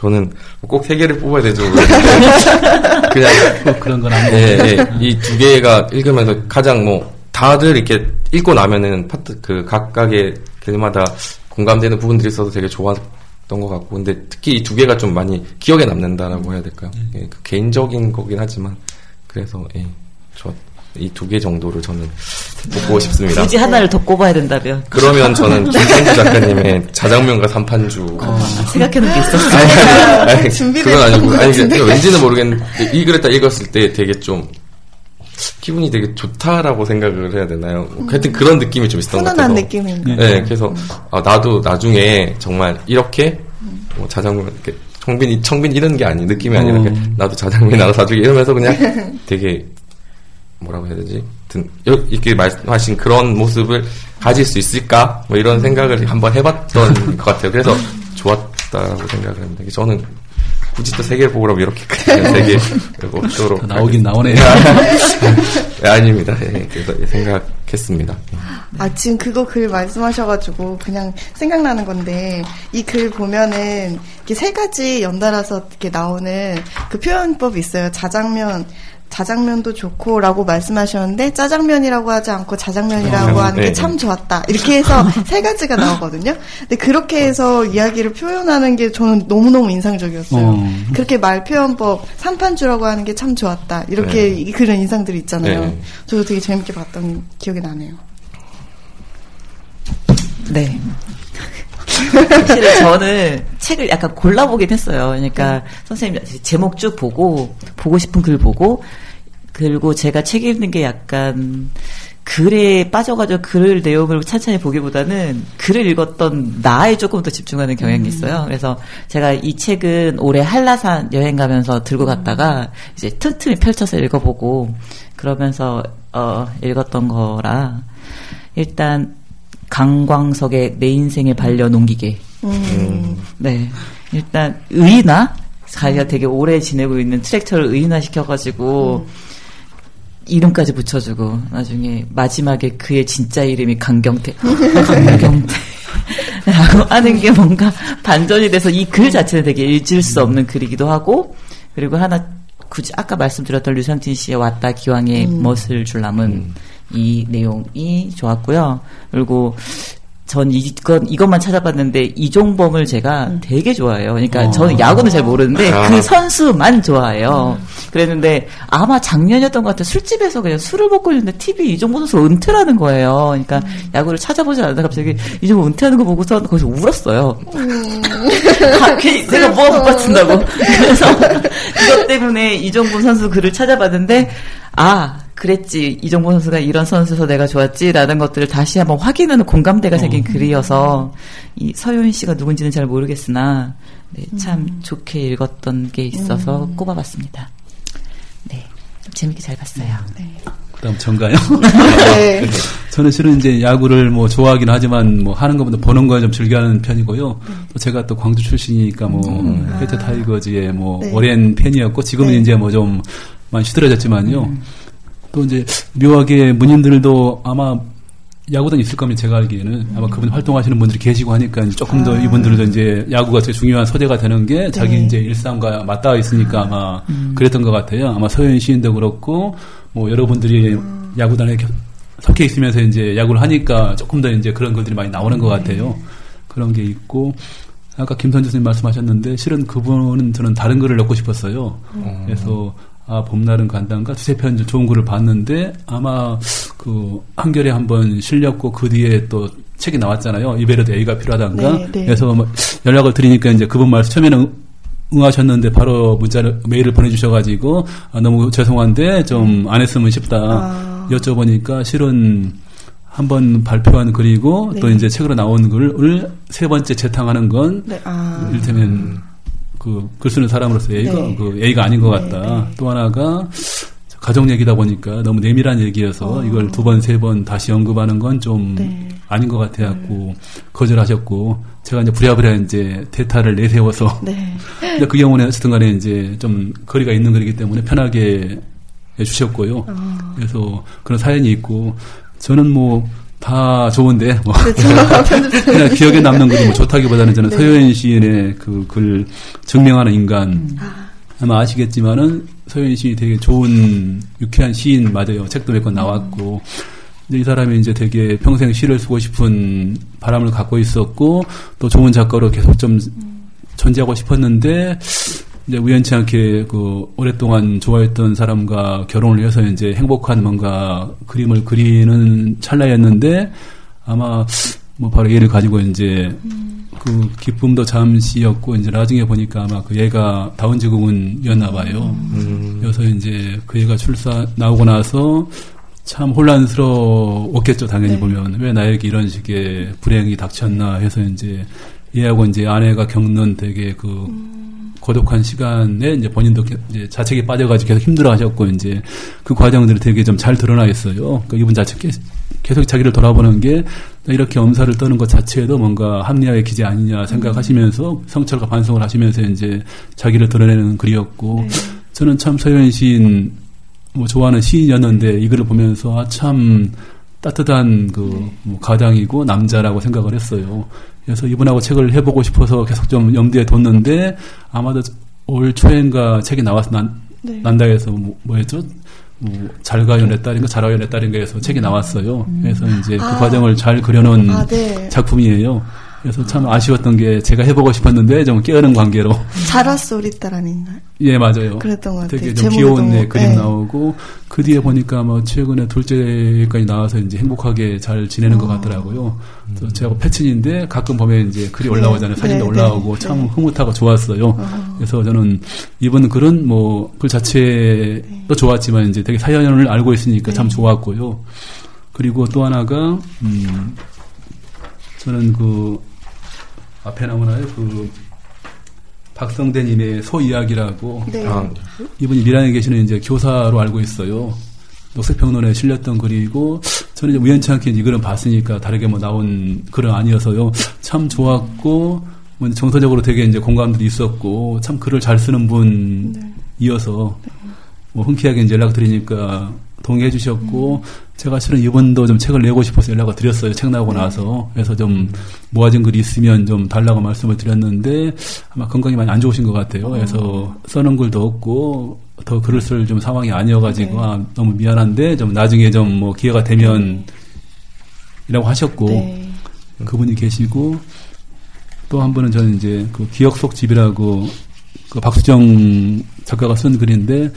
저는 꼭 세 개를 뽑아야 되죠. (laughs) 그냥 꼭 그런 건 아니고. 예, 예. 이두 개가 읽으면서 가장 뭐 다들 이렇게 읽고 나면은 파트 그 각각의 글마다 공감되는 부분들이 있어서 되게 좋았던 것 같고 근데 특히 이 두 개가 좀 많이 기억에 남는다라고 해야 될까요? 예, 그 개인적인 거긴 하지만 그래서 예, 저 이 두 개 정도를 저는 뽑고 싶습니다. 굳이 하나를 더 꼽아야 된다면 그러면 저는 (laughs) 김생주 작가님의 자장면과 삼판주 생각해놓은 게 있었어. 아니, 아니, 아니, (laughs) 그건 아니고, 것 아니. 그 왠지는 모르겠는데, 이딱 읽었을 때 되게 좀, 기분이 되게 좋다라고 생각을 해야 되나요? 뭐 하여튼 그런 느낌이 좀 있었던 것 같아서. 훈훈한 느낌인가. 네, 그래서, 아, 나도 나중에 정말 이렇게, 뭐 자장면, 이렇게, 청빈이, 청빈 이런 게 아니, 느낌이 아니라, 음. 나도 자장면 나도 사주게 이러면서 그냥 (laughs) 되게, 뭐라고 해야 되지? 여- 이렇게 말씀하신 그런 모습을 가질 수 있을까? 뭐 이런 생각을 한번 해봤던 (laughs) 것 같아요. 그래서 좋았다고 생각을 합니다. 저는 굳이 또세개 보라고 이렇게 그냥 세 개, 그리고 또로. 나오긴 나오네요. (laughs) 예, 아닙니다. 예, 그래서 생각했습니다. 아, 지금 그거 글 말씀하셔가지고 그냥 생각나는 건데, 이 글 보면은 이렇게 세 가지 연달아서 이렇게 나오는 그 표현법이 있어요. 자장면, 자장면도 좋고라고 말씀하셨는데 짜장면이라고 하지 않고 자장면이라고 어, 하는 네. 게참 좋았다 이렇게 해서 (laughs) 세 가지가 나오거든요. 근데 그렇게 해서 이야기를 표현하는 게 저는 너무 너무 인상적이었어요. 어. 그렇게 말 표현법 산판주라고 하는 게 참 좋았다 이렇게 네. 이 그런 인상들이 있잖아요. 네. 저도 되게 재밌게 봤던 기억이 나네요. 네. 사실 저는 책을 약간 골라보긴 했어요. 그러니까 선생님 제목 쭉 보고 보고 싶은 글 보고 그리고 제가 책 읽는 게 약간 글에 빠져가지고 글 내용을 천천히 보기보다는 글을 읽었던 나에 조금 더 집중하는 경향이 있어요. 그래서 제가 이 책은 올해 한라산 여행 가면서 들고 갔다가 이제 틈틈이 펼쳐서 읽어보고 그러면서 어 읽었던 거라 일단 강광석의 내 인생의 반려농기계. 음. 네. 일단 의인화 자기가 되게 오래 지내고 있는 트랙터를 의인화 시켜가지고 이름까지 붙여주고 나중에 마지막에 그의 진짜 이름이 강경태. (laughs) 강경태. 라고 하는 게 뭔가 반전이 돼서 이 글 자체는 되게 잊을 수 없는 글이기도 하고 그리고 하나 굳이 아까 말씀드렸던 류상진 씨의 왔다 기왕에 멋을 줄남은 이 내용이 좋았고요. 그리고 전 이건 이것만 찾아봤는데 이종범을 제가 되게 좋아해요. 그러니까 어. 저는 야구는 잘 모르는데 아. 그 선수만 좋아해요. 그랬는데 아마 작년이었던 것 같아요. 술집에서 그냥 술을 먹고 있는데 TV 이종범 선수 은퇴라는 거예요. 그러니까 야구를 찾아보지 않았다 갑자기 이종범 은퇴하는 거 보고서 거기서 울었어요. 아, 괜히 내가 뭐가 못 받친다고. (laughs) 그래서 이것 때문에 이종범 선수 글을 찾아봤는데 아 그랬지 이종범 선수가 이런 선수여서 내가 좋았지라는 것들을 다시 한번 확인하는 공감대가 생긴 글이어서 이 서효인 씨가 누군지는 잘 모르겠으나 네, 참 좋게 읽었던 게 있어서 꼽아봤습니다. 네, 좀 재밌게 잘 봤어요. 그다음 전가요? (laughs) 네. (laughs) 저는 실은 이제 야구를 뭐 좋아하긴 하지만 뭐 하는 것보다 보는 거좀 즐겨하는 편이고요. 또 제가 또 광주 출신이니까 뭐 해태 타이거즈의 뭐 네. 오랜 팬이었고 지금은 네. 이제 뭐 좀 많이 시들어졌지만요. 또 이제 묘하게 문인들도 아마 야구단 있을 겁니다. 제가 알기에는 아마 그분 활동하시는 분들이 계시고 하니까 조금 더 이분들도 이제 야구가 되게 중요한 소재가 되는 게 자기 네. 이제 일상과 맞닿아 있으니까 아마 그랬던 것 같아요. 아마 서현 시인도 그렇고 뭐 여러분들이 야구단에 겨- 섞여 있으면서 이제 야구를 하니까 조금 더 이제 그런 것들이 많이 나오는 것 같아요. 그런 게 있고 아까 김선재 선생님 말씀하셨는데 실은 그분은 저는 다른 글을 넣고 싶었어요. 그래서 아 봄날은 간단가 두세 편 좋은 글을 봤는데 아마 그 한결에 한번 실렸고 그 뒤에 또 책이 나왔잖아요. 이베르도 A가 필요하단가. 네, 네. 그래서 뭐 연락을 드리니까 이제 그분 말씀 처음에는 응하셨는데 바로 문자를 메일을 보내주셔가지고 아, 너무 죄송한데 좀 안 했으면 싶다 아. 여쭤보니까 실은 한번 발표한 글이고 또 네. 이제 책으로 나온 글을 세 번째 재탕하는 건 네, 아. 이를테면 그 글 쓰는 사람으로서 A가 네. 그 A가 아닌 것 네, 같다. 네. 또 하나가 가족 얘기다 보니까 너무 내밀한 얘기여서 이걸 두 번 세 번 다시 언급하는 건좀 어. 네. 아닌 것 같아갖고 거절하셨고 제가 이제 부랴부랴 이제 대타를 내세워서 네. (laughs) 근데 그 경우는 어쨌든 간에 이제 좀 거리가 있는 글이기 때문에 편하게 해주셨고요. 아. 그래서 그런 사연이 있고 저는 뭐 다 좋은데 뭐 그렇죠. (laughs) 그냥 기억에 남는 글이 뭐 좋다기보다는 저는 네. 서효인 시인의 그 글 증명하는 인간 음. 아마 아시겠지만은 서효인 시인이 되게 좋은 유쾌한 시인 맞아요. 책도 몇 권 나왔고 근데 이 사람이 이제 되게 평생 시를 쓰고 싶은 바람을 갖고 있었고 또 좋은 작가로 계속 좀 존재하고 싶었는데 이제 우연치 않게 그 오랫동안 좋아했던 사람과 결혼을 해서 이제 행복한 뭔가 그림을 그리는 찰나였는데 아마 뭐 바로 얘를 가지고 이제 그 기쁨도 잠시였고 이제 나중에 보니까 아마 그 얘가 다운증후군이었나 봐요. 그래서 이제 그 애가 출산 나오고 나서 참 혼란스러웠겠죠 당연히 네. 보면 왜 나에게 이런 식의 불행이 닥쳤나 해서 이제 얘하고 이제 아내가 겪는 되게 그 고독한 시간에 이제 본인도 게- 이제 자책에 빠져가지고 계속 힘들어하셨고 이제 그 과정들이 되게 좀 잘 드러나 있어요. 그러니까 이분 자체 계- 계속 자기를 돌아보는 게 이렇게 엄살을 떠는 것 자체도 뭔가 합리화의 기제 아니냐 생각하시면서 성찰과 반성을 하시면서 이제 자기를 드러내는 글이었고 저는 참 서현 시인 뭐 좋아하는 시인이었는데 이 글을 보면서 아, 참 따뜻한 그 뭐 가장이고 남자라고 생각을 했어요. 그래서 이분하고 책을 해보고 싶어서 계속 좀 염두에 뒀는데 아마도 올 초인가 책이 나와서 난, 네. 난다 해서 뭐, 뭐였죠? 뭐 잘 가요 내 딸인가 잘하요 내 딸인가 해서 책이 나왔어요. 그래서 이제 그 아. 과정을 잘 그려놓은 아, 네. 작품이에요. 그래서 참 아쉬웠던 게 제가 해보고 싶었는데 좀 깨어는 관계로 자랐어 우리 딸 아닌가요? 예 맞아요. 그랬던 것 같아요. 되게 좀 귀여운 네, 그림 네. 나오고 그 뒤에 보니까 뭐 최근에 둘째까지 나와서 이제 행복하게 잘 지내는 것 어. 같더라고요. 그래서 제가 패친인데 가끔 보면 이제 글이 올라오잖아요. 네, 사진도 네, 올라오고 네, 참 네. 흐뭇하고 좋았어요. 어. 그래서 저는 이번 글은 뭐 글 자체도 좋았지만 이제 되게 사연을 알고 있으니까 참 네. 좋았고요. 그리고 또 하나가 음 저는 그 앞에 나오나요? 그 박성대님의 소 이야기라고 네. 아, 이분이 미란에 계시는 이제 교사로 알고 있어요. 녹색평론에 실렸던 글이고 저는 이제 우연치 않게 이 글은 봤으니까 다르게 뭐 나온 글은 아니어서요. 참 좋았고 뭐 정서적으로 되게 이제 공감들이 있었고 참 글을 잘 쓰는 분이어서 뭐 흔쾌하게 이제 연락 드리니까 동의해 주셨고 제가 실은 이분도 좀 책을 내고 싶어서 연락을 드렸어요. 책 나오고 나서 그래서 좀 모아진 글이 있으면 좀 달라고 말씀을 드렸는데 아마 건강이 많이 안 좋으신 것 같아요. 그래서 써놓은 글도 없고 더 글을 쓸 좀 상황이 아니어가지고 아, 너무 미안한데 좀 나중에 좀 뭐 기회가 되면 이라고 하셨고 네. 그분이 계시고 또 한 분은 저는 이제 그 기억 속 집이라고 그 박수정 작가가 쓴 글인데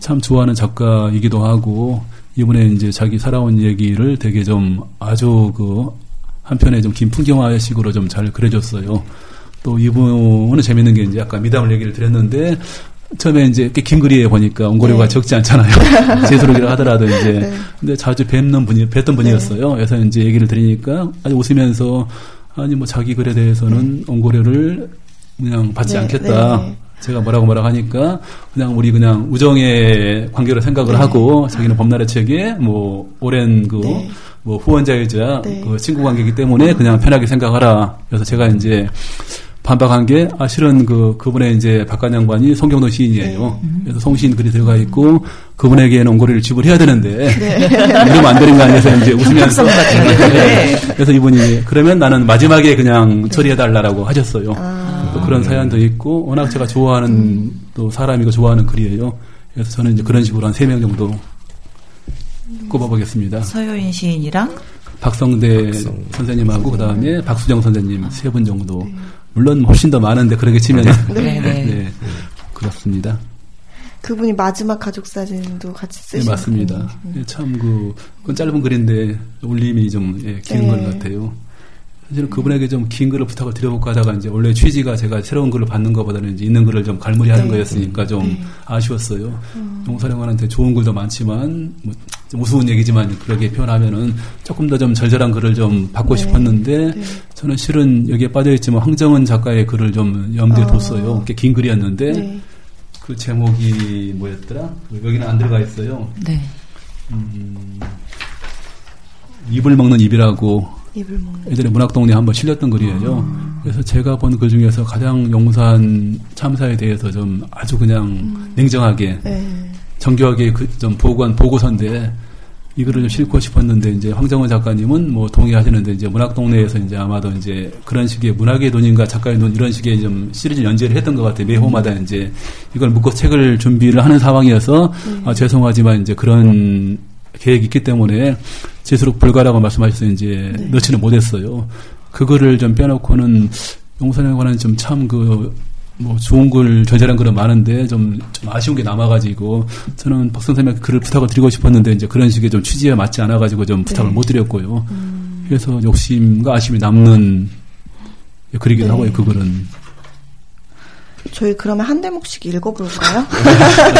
참 좋아하는 작가이기도 하고 이번에 이제 자기 살아온 얘기를 되게 좀 아주 그 한편에 좀긴 풍경화식으로 좀 잘 그려줬어요. 또 이분은 재밌는 게 이제 아까 미담을 얘기를 드렸는데 처음에 이제 이렇게 긴 글이에 보니까 옹고료가 네. 적지 않잖아요. (laughs) 제수록이라 하더라도 이제 네. 근데 자주 뵙는 분이 뵀던 분이었어요. 그래서 이제 얘기를 드리니까 아주 웃으면서 아니 뭐 자기 글에 대해서는 옹고료를 그냥 받지 네, 않겠다. 네. 제가 뭐라고 뭐라고 하니까 그냥 우리 그냥 우정의 관계로 생각을 네. 하고 자기는 봄날의 책에 뭐 오랜 그 네. 뭐 후원자이자 네. 그 친구 관계이기 때문에 그냥 편하게 생각하라. 그래서 제가 이제 반박한 게, 아, 실은 그, 그분의 이제 박관 양반이 송경도 시인이에요. 네. 그래서 송시인 글이 들어가 있고, 그분에게는 옹고리를 지불해야 되는데, 네. (laughs) 이러면 안 되는 거 아니어서 이제 (laughs) 웃으면서. 네. 그래서 이분이, 그러면 나는 마지막에 그냥 처리해달라고 하셨어요. 아. 또 그런 사연도 있고, 워낙 제가 좋아하는 또 사람이고 좋아하는 글이에요. 그래서 저는 이제 그런 식으로 한 세 명 정도 꼽아보겠습니다. 서효인 시인이랑 박성대 박성- 선생님하고 그 다음에 박수정 선생님 세분 정도. 물론 훨씬 더 많은데 그렇게 치면 (laughs) 네, 네. 네, 그렇습니다. 그분이 마지막 가족 사진도 같이 네, 쓰신 맞습니다. 예, 참 그, 그건 짧은 글인데 울림이 좀 예, 긴 네. 글 같아요. 사실은 그분에게 좀 긴 글을 부탁을 드려볼까 하다가 이제 원래 취지가 제가 새로운 글을 받는 것보다는 이제 있는 글을 좀 갈무리 하는 네. 거였으니까 좀 네. 아쉬웠어요. 용사령관한테 좋은 글도 많지만 뭐, 좀 우스운 얘기지만 그렇게 표현하면은 조금 더 좀 절절한 글을 좀 받고 네. 싶었는데 네. 저는 실은 여기에 빠져있지만 황정은 작가의 글을 좀 염두에 아. 뒀어요. 꽤 긴 글이었는데 네. 그 제목이 뭐였더라? 여기는 안 들어가 있어요. 네. 음, 입을 먹는 입이라고 예전에 문학동네 한번 실렸던 글이에요. 아. 그래서 제가 본 글 중에서 가장 용산 참사에 대해서 좀 아주 그냥 냉정하게 네. 정교하게 그 좀 보고한 보고서인데 이 글을 좀 싣고 싶었는데 이제 황정원 작가님은 뭐 동의하시는데 이제 문학동네에서 이제 아마도 이제 그런 식의 문학의 눈인가 작가의 눈 이런 식의 좀 시리즈 연재를 했던 것 같아요. 매호마다 이제 이걸 묶고 책을 준비를 하는 상황이어서 아, 죄송하지만 이제 그런 계획이 있기 때문에 제수록 불가라고 말씀하셔서 이제 넣지는 못했어요. 그거를 좀 빼놓고는 용산에 관한 좀 참 그 뭐 좋은 글 절절한 글은 많은데 좀, 좀 아쉬운 게 남아가지고 저는 박 선생님께 글을 부탁을 드리고 싶었는데 이제 그런 식의 좀 취지에 맞지 않아가지고 좀 부탁을 네. 못 드렸고요. 그래서 욕심과 아쉬움이 남는 글이기도 네. 하고요. 그 글은 저희 그러면 한 대목씩 읽어볼까요?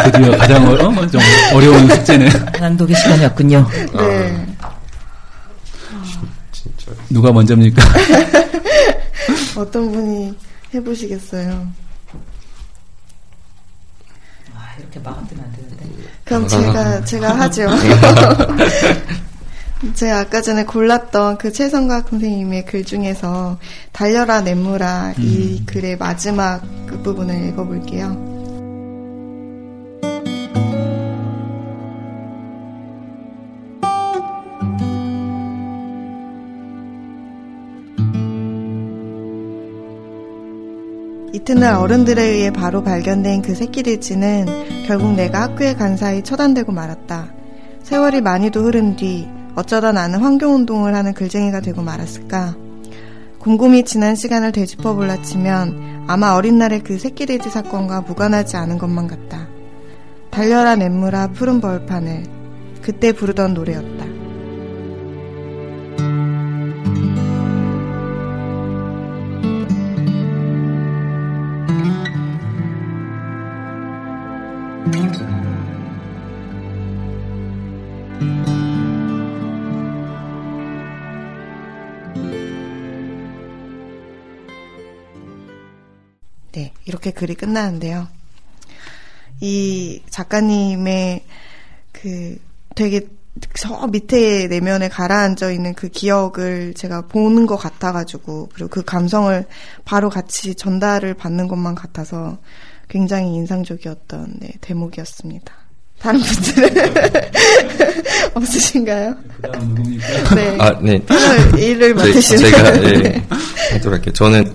드디어 가장 어, 어, 좀 어려운 숙제네. 낭독의 시간이었군요. 네. 진짜. 누가 먼저입니까? (laughs) 어떤 분이 해보시겠어요? 아, 이렇게 막아뜨면 안 되는데. 그럼 제가 제가 하죠. (laughs) 제가 아까 전에 골랐던 그 최성각 선생님의 글 중에서 달려라 냇물아 음. 이 글의 마지막 그 부분을 읽어볼게요. 이튿날 어른들에 의해 바로 발견된 그 새끼 돼지는 결국 내가 학교에 간 사이 처단되고 말았다. 세월이 많이도 흐른 뒤 어쩌다 나는 환경운동을 하는 글쟁이가 되고 말았을까? 곰곰이 지난 시간을 되짚어 볼라치면 아마 어린 날의 그 새끼돼지 사건과 무관하지 않은 것만 같다. 달려라 냇물아 푸른 벌판을 그때 부르던 노래였다. 네, 이렇게 글이 끝나는데요. 이 작가님의 그 되게 저 밑에 내면에 가라앉아 있는 그 기억을 제가 보는 것 같아가지고 그리고 그 감성을 바로 같이 전달을 받는 것만 같아서 굉장히 인상적이었던 네, 대목이었습니다. 다른 분들은 (laughs) 없으신가요? 그다음 누굽니까? 네. 아, 네. 일을 제- 맡으시는 제가 예, 하도록 할게요. 저는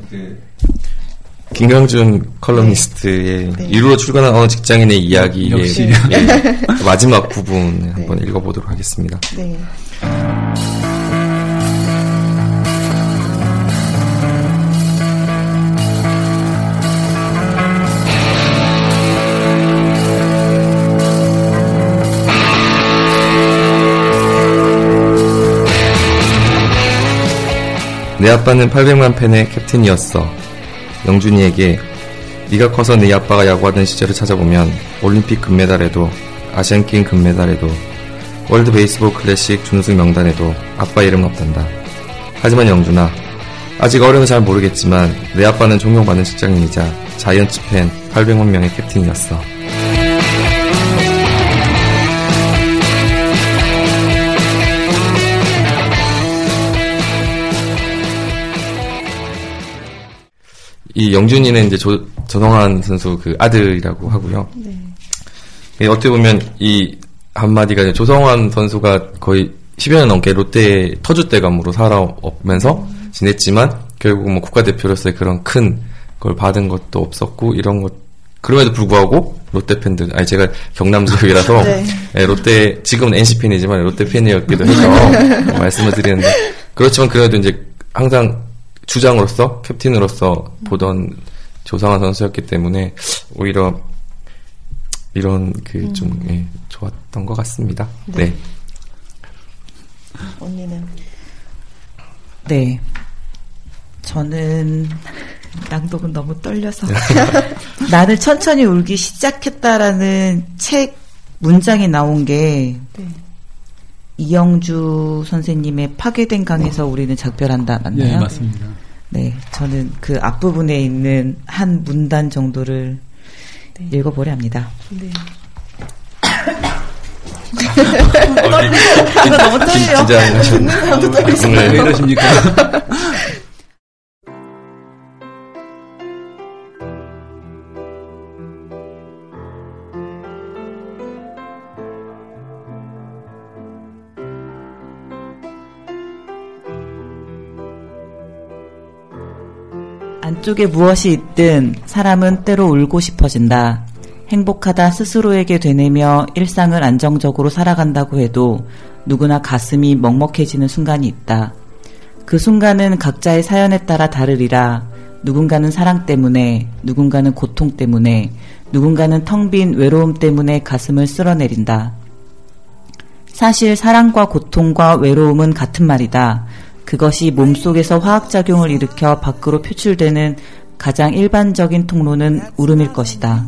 김강준 컬럼니스트의 네. 이루로 출근한 어느 직장인의 이야기의 역시. 예, 그 (laughs) 마지막 부분 한번 읽어보도록 하겠습니다. 네. 내 아빠는 800만 팬의 캡틴이었어. 영준이에게 네가 커서 네 아빠가 야구하던 시절을 찾아보면 올림픽 금메달에도 아시안게임 금메달에도 월드 베이스볼 클래식 준우승 명단에도 아빠 이름은 없단다. 하지만 영준아, 아직 어려서 잘 모르겠지만 내 아빠는 존경받는 직장인이자 자이언츠 팬 800만 명의 캡틴이었어. 이 영준이는 이제 조, 조성환 선수 그 아들이라고 하고요. 예, 어떻게 보면 이 한마디가 이제 조성환 선수가 거의 10여 년 넘게 롯데 터줏대감으로 살아오면서 지냈지만 결국 뭐 국가대표로서의 그런 큰 걸 받은 것도 없었고 이런 것 그럼에도 불구하고 롯데 팬들 아니 제가 경남 지역이라서 (laughs) 네. 예, 롯데 지금은 NC 팬이지만 롯데 팬이었기도 해서 (laughs) 말씀을 드리는데 그렇지만 그래도 이제 항상 주장으로서 캡틴으로서 보던 조상한 선수였기 때문에 오히려 이런 그좀 예, 좋았던 것 같습니다. 네. 언니는 네. 저는 낭독은 너무 떨려서 (laughs) 나를 천천히 울기 시작했다라는 책 문장이 나온 게 네. 이영주 선생님의 파괴된 강에서 우리는 작별한다 맞나요? 예, 맞습니다. 네, 저는 그 앞부분에 있는 한 문단 정도를 읽어보려 합니다. 네. 이거 너무 떨려. 진짜 하셨네. 왜 네. 이러십니까? 쪽에 무엇이 있든 사람은 때로 울고 싶어진다. 행복하다 스스로에게 되뇌며 일상을 안정적으로 살아간다고 해도 누구나 가슴이 먹먹해지는 순간이 있다. 그 순간은 각자의 사연에 따라 다르리라. 누군가는 사랑 때문에, 누군가는 고통 때문에, 누군가는 텅 빈 외로움 때문에 가슴을 쓸어내린다. 사실 사랑과 고통과 외로움은 같은 말이다. 그것이 몸속에서 화학작용을 일으켜 밖으로 표출되는 가장 일반적인 통로는 울음일 것이다.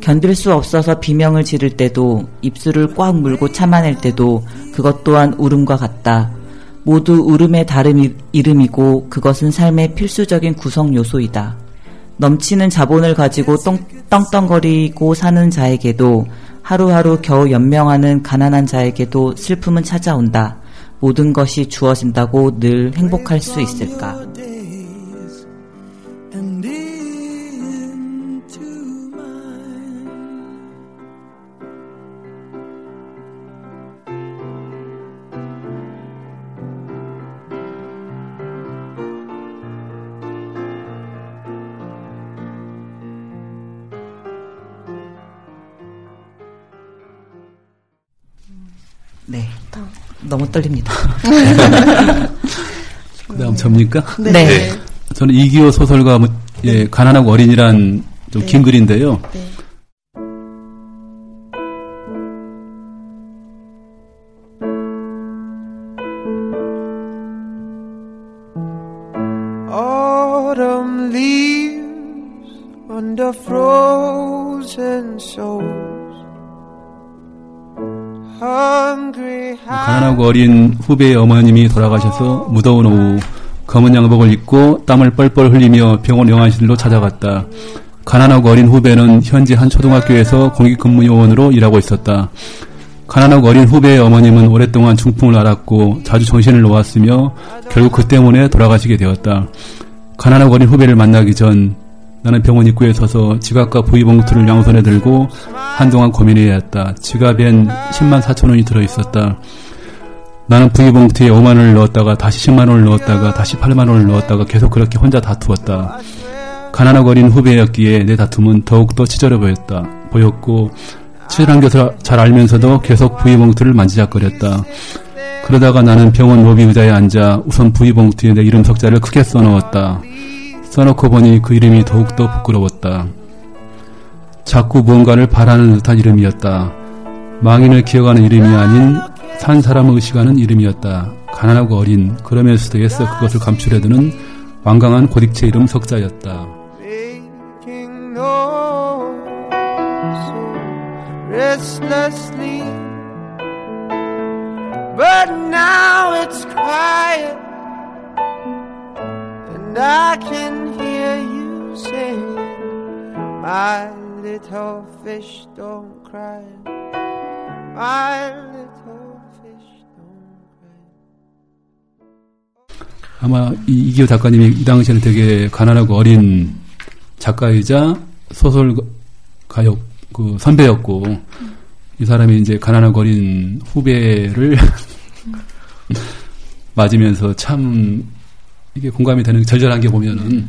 견딜 수 없어서 비명을 지를 때도 입술을 꽉 물고 참아낼 때도 그것 또한 울음과 같다. 모두 울음의 다른 이름이고 그것은 삶의 필수적인 구성 요소이다. 넘치는 자본을 가지고 똥, 떵떵거리고 사는 자에게도 하루하루 겨우 연명하는 가난한 자에게도 슬픔은 찾아온다. 모든 것이 주어진다고 늘 행복할 수 있을까? 너무 떨립니다. (laughs) 그다음 접니까? 네. 네. 저는 이기호 소설가 뭐, 예, 가난하고 어린이란 좀긴 글인데요. 네. Autumn leaves under frozen souls. 가난하고 어린 후배의 어머님이 돌아가셔서 무더운 오후 검은 양복을 입고 땀을 뻘뻘 흘리며 병원 영안실로 찾아갔다. 가난하고 어린 후배는 현재 한 초등학교에서 공익근무요원으로 일하고 있었다. 가난하고 어린 후배의 어머님은 오랫동안 중풍을 앓았고 자주 정신을 놓았으며 결국 그 때문에 돌아가시게 되었다. 가난하고 어린 후배를 만나기 전 나는 병원 입구에 서서 지갑과 부위봉투를 양손에 들고 한동안 고민해야 했다. 지갑엔 10만 4천 원이 들어있었다. 나는 부위봉투에 5만 원을 넣었다가 다시 10만 원을 넣었다가 다시 8만 원을 넣었다가 계속 그렇게 혼자 다투었다. 가난하고 어린 후배였기에 내 다툼은 더욱더 치절해 보였다. 보였고 치절한 것을 잘 알면서도 계속 부위봉투를 만지작거렸다. 그러다가 나는 병원 로비 의자에 앉아 우선 부위봉투에 내 이름 석자를 크게 써넣었다. 써놓고 보니 그 이름이 더욱더 부끄러웠다. 자꾸 무언가를 바라는 듯한 이름이었다. 망인을 기억하는 이름이 아닌 산 사람을 의식하는 이름이었다. 가난하고 어린 그러면서도 애써 그것을 감추려드는 완강한 고딕체 이름 석자였다. 아마 이, 이기호 작가님이 이 당시에는 되게 가난하고 어린 작가이자 소설 가역 그 선배였고 이 사람이 이제 가난하고 어린 후배를 (laughs) 맞으면서 참 이게 공감이 되는 절절한 게 보면은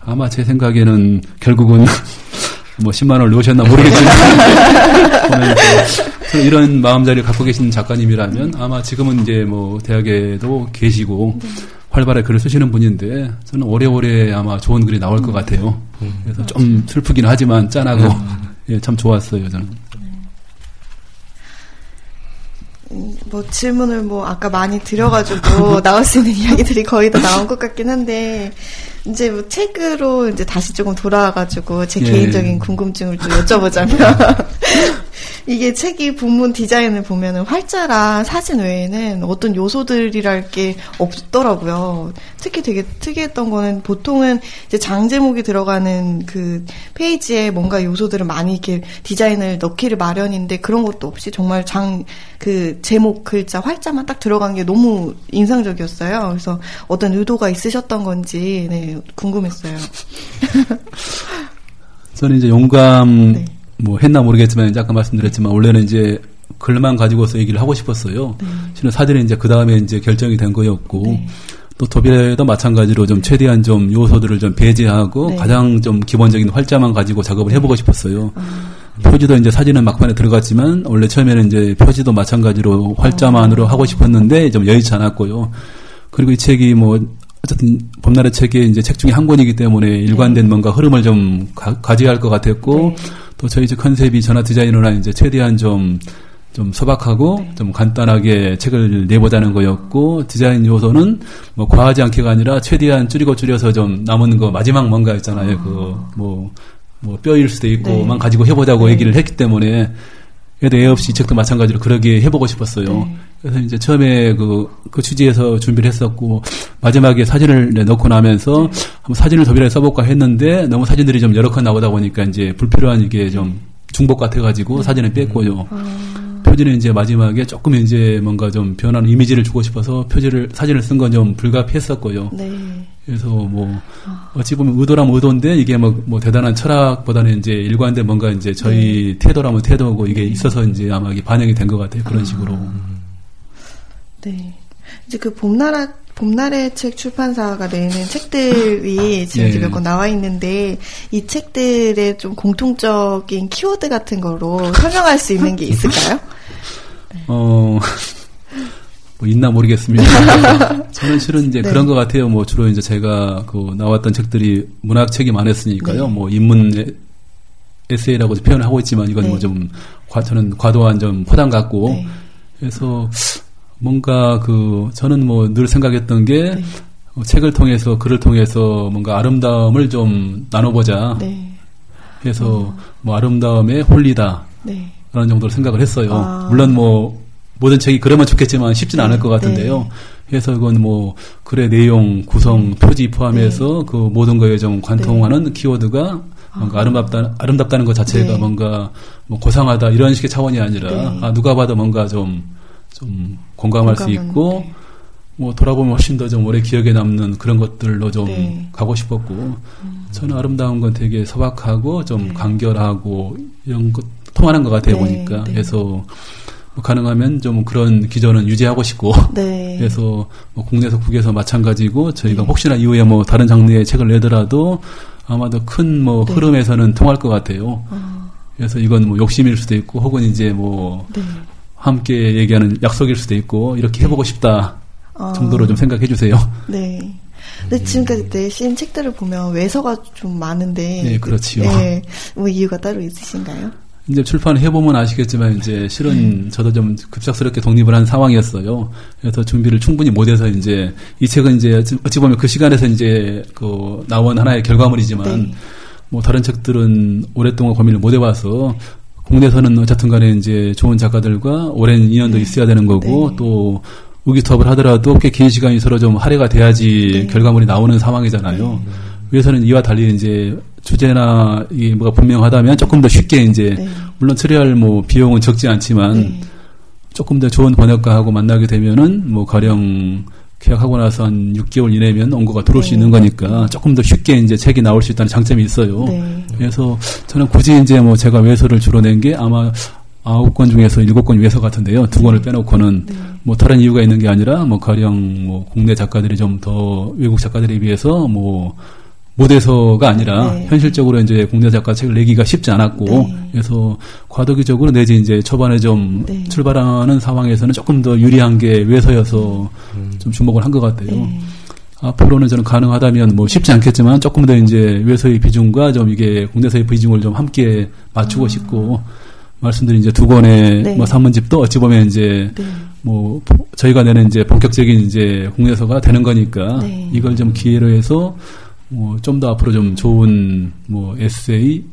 아마 제 생각에는 결국은 (laughs) 뭐 10만 원을 넣으셨나 모르겠지만 (laughs) 이런 마음자리를 갖고 계신 작가님이라면 아마 지금은 이제 뭐 대학에도 계시고 활발하게 글을 쓰시는 분인데 저는 오래오래 아마 좋은 글이 나올 것 같아요. 그래서 좀 슬프긴 하지만 짠하고 예, 참 좋았어요 저는. 뭐 질문을 뭐 아까 많이 드려가지고 (laughs) 나올 수 있는 이야기들이 거의 다 나온 것 같긴 한데 이제 뭐 책으로 이제 다시 조금 돌아와가지고 제 예. 개인적인 궁금증을 좀 여쭤보자면 (laughs) 이게 책이 본문 디자인을 보면은 활자랑 사진 외에는 어떤 요소들이랄 게 없더라고요. 특히 되게 특이했던 거는 보통은 이제 장 제목이 들어가는 그 페이지에 뭔가 요소들을 많이 이렇게 디자인을 넣기를 마련인데 그런 것도 없이 정말 장 그 제목 글자 활자만 딱 들어간 게 너무 인상적이었어요. 그래서 어떤 의도가 있으셨던 건지 네, 궁금했어요. 저는 이제 용감 (laughs) 네. 뭐 했나 모르겠지만 이제 아까 말씀드렸지만 원래는 이제 글만 가지고서 얘기를 하고 싶었어요. 실은 사진은 이제 그 다음에 이제 결정이 된 거였고 네. 또 도비에도 마찬가지로 좀 최대한 좀 요소들을 좀 배제하고 네. 가장 좀 기본적인 활자만 가지고 작업을 해보고 싶었어요. 아. 표지도 이제 사진은 막판에 들어갔지만 원래 처음에는 이제 표지도 마찬가지로 활자만으로 하고 싶었는데 좀 여의치 않았고요. 그리고 이 책이 뭐 어쨌든 봄날의 책이 이제 책 중에 한 권이기 때문에 일관된 뭔가 흐름을 좀 가, 져야 할 것 같았고 또 저희 집 컨셉이 전화 디자이너나 이제 최대한 좀 좀 소박하고 좀 간단하게 책을 내보자는 거였고 디자인 요소는 뭐 과하지 않게가 아니라 최대한 줄이고 줄여서 좀 남은 거 마지막 뭔가 있잖아요. 그뭐 뭐 뼈일 수도 있고 만 가지고 해보자고 얘기를 했기 때문에 그래도 애 없이 이 책도 마찬가지로 그러게 해보고 싶었어요. 그래서 이제 처음에 그, 그 취지에서 준비를 했었고, 마지막에 사진을 내 넣고 나면서 한번 사진을 도비라에 써볼까 했는데, 너무 사진들이 좀 여러 컷 나오다 보니까 이제 불필요한 이게 좀 중복 같아가지고 사진을 뺐고요. 표지는 이제 마지막에 조금 이제 뭔가 좀 변하는 이미지를 주고 싶어서 표지를, 사진을 쓴 건 좀 불가피했었고요. 네. 그래서 뭐 어찌 보면 의도라면 의도인데 이게 뭐, 뭐 대단한 철학보다는 이제 일관된 뭔가 이제 저희 태도라면 태도고 이게 있어서 이제 아마 이게 반영이 된 것 같아요 그런 식으로 네. 이제 그 봄나라 봄날의 책 출판사가 내는 책들이 지금 네. 이제 몇권 나와 있는데 이 책들의 좀 공통적인 키워드 같은 거로 설명할 수 있는 게 있을까요? (laughs) 어 (laughs) 뭐 있나 모르겠습니다. (laughs) 저는 실은 이제 네. 그런 것 같아요. 뭐 주로 이제 제가 그 나왔던 책들이 문학 책이 많았으니까요. 네. 뭐 인문 에- 에세이라고 표현을 하고 있지만 이건 네. 뭐좀 저는 과도한 좀 포장 같고 네. 그래서 뭔가 그 저는 뭐 늘 생각했던 게 네. 어, 책을 통해서 글을 통해서 뭔가 아름다움을 좀 나눠보자. 네. 해서 뭐 아름다움에 홀리다. 네. 라는 정도로 생각을 했어요. 아. 물론 뭐 모든 책이 그러면 좋겠지만 쉽지는 않을 네, 것 같은데요. 네. 그래서 이건 뭐 글의 내용, 구성, 표지 포함해서 그 모든 거에 좀 관통하는 키워드가 뭔가 아름답다, 아름답다는 것 자체가 네. 뭔가 뭐 고상하다 이런 식의 차원이 아니라 네. 아, 누가 봐도 뭔가 좀, 좀 공감할 수 공감은, 있고 네. 뭐 돌아보면 훨씬 더 좀 오래 기억에 남는 그런 것들로 좀 네. 음. 가고 싶었고 저는 아름다운 건 되게 소박하고 좀 네. 간결하고 이런 것 통하는 것 같아요 네, 보니까 네. 그래서 뭐 가능하면 좀 그런 기전은 유지하고 싶고 (laughs) 네. 그래서 뭐 국내에서 국외에서 마찬가지고 저희가 네. 혹시나 이후에 뭐 다른 장르의 책을 내더라도 아마도 큰뭐 네. 흐름에서는 통할 것 같아요. 아, 그래서 이건 뭐 욕심일 수도 있고 혹은 이제 뭐 네. 함께 얘기하는 약속일 수도 있고 이렇게 해보고 싶다 아, 정도로 좀 생각해 주세요. 네. 근데 지금까지 내신 책들을 보면 외서가 좀 많은데. 네, 그렇지요. 네. 뭐 이유가 따로 있으신가요? 이제 출판을 해보면 아시겠지만 이제 실은 네. 저도 좀 급작스럽게 독립을 한 상황이었어요. 그래서 준비를 충분히 못해서 이제 이 책은 이제 어찌 보면 그 시간에서 이제 그 나온 하나의 결과물이지만 네. 뭐 다른 책들은 오랫동안 고민을 못 해봐서 국내에서는 어쨌든 간에 이제 좋은 작가들과 오랜 인연도 있어야 되는 거고 네. 또 의기투합을 하더라도 꽤 긴 시간이 서로 좀 할애가 돼야지 네. 결과물이 나오는 상황이잖아요. 위에서는 이와 달리 이제 주제나 이 뭐가 분명하다면 조금 더 쉽게 이제 네. 물론 처리할 뭐 비용은 적지 않지만 네. 조금 더 좋은 번역가하고 만나게 되면은 뭐 가령 계약하고 나서 한 6개월 이내면 원고가 들어올 수 네. 있는 거니까 조금 더 쉽게 이제 책이 나올 수 있다는 장점이 있어요. 네. 그래서 저는 굳이 이제 뭐 제가 외서를 주로 낸 게 아마 아홉 권 중에서 일곱 권 외서 같은데요. 두 권을 빼놓고는 네. 뭐 다른 이유가 있는 게 아니라 뭐 가령 뭐 국내 작가들이 좀 더 외국 작가들에 비해서 뭐 모대서가 아니라 네. 현실적으로 이제 국내 작가 책을 내기가 쉽지 않았고 네. 그래서 과도기적으로 내지 이제 초반에 좀 네. 출발하는 상황에서는 조금 더 유리한 게 외서여서 좀 주목을 한 것 같아요. 네. 앞으로는 저는 가능하다면 뭐 쉽지 않겠지만 조금 더 이제 외서의 비중과 좀 이게 국내서의 비중을 좀 함께 맞추고 싶고 말씀드린 이제 두 권의 아. 네. 뭐 산문집도 어찌 보면 이제 네. 뭐 보- 저희가 내는 이제 본격적인 이제 국내서가 되는 거니까 네. 이걸 좀 기회로 해서 뭐 좀 더 앞으로 좀 좋은 뭐 에세이를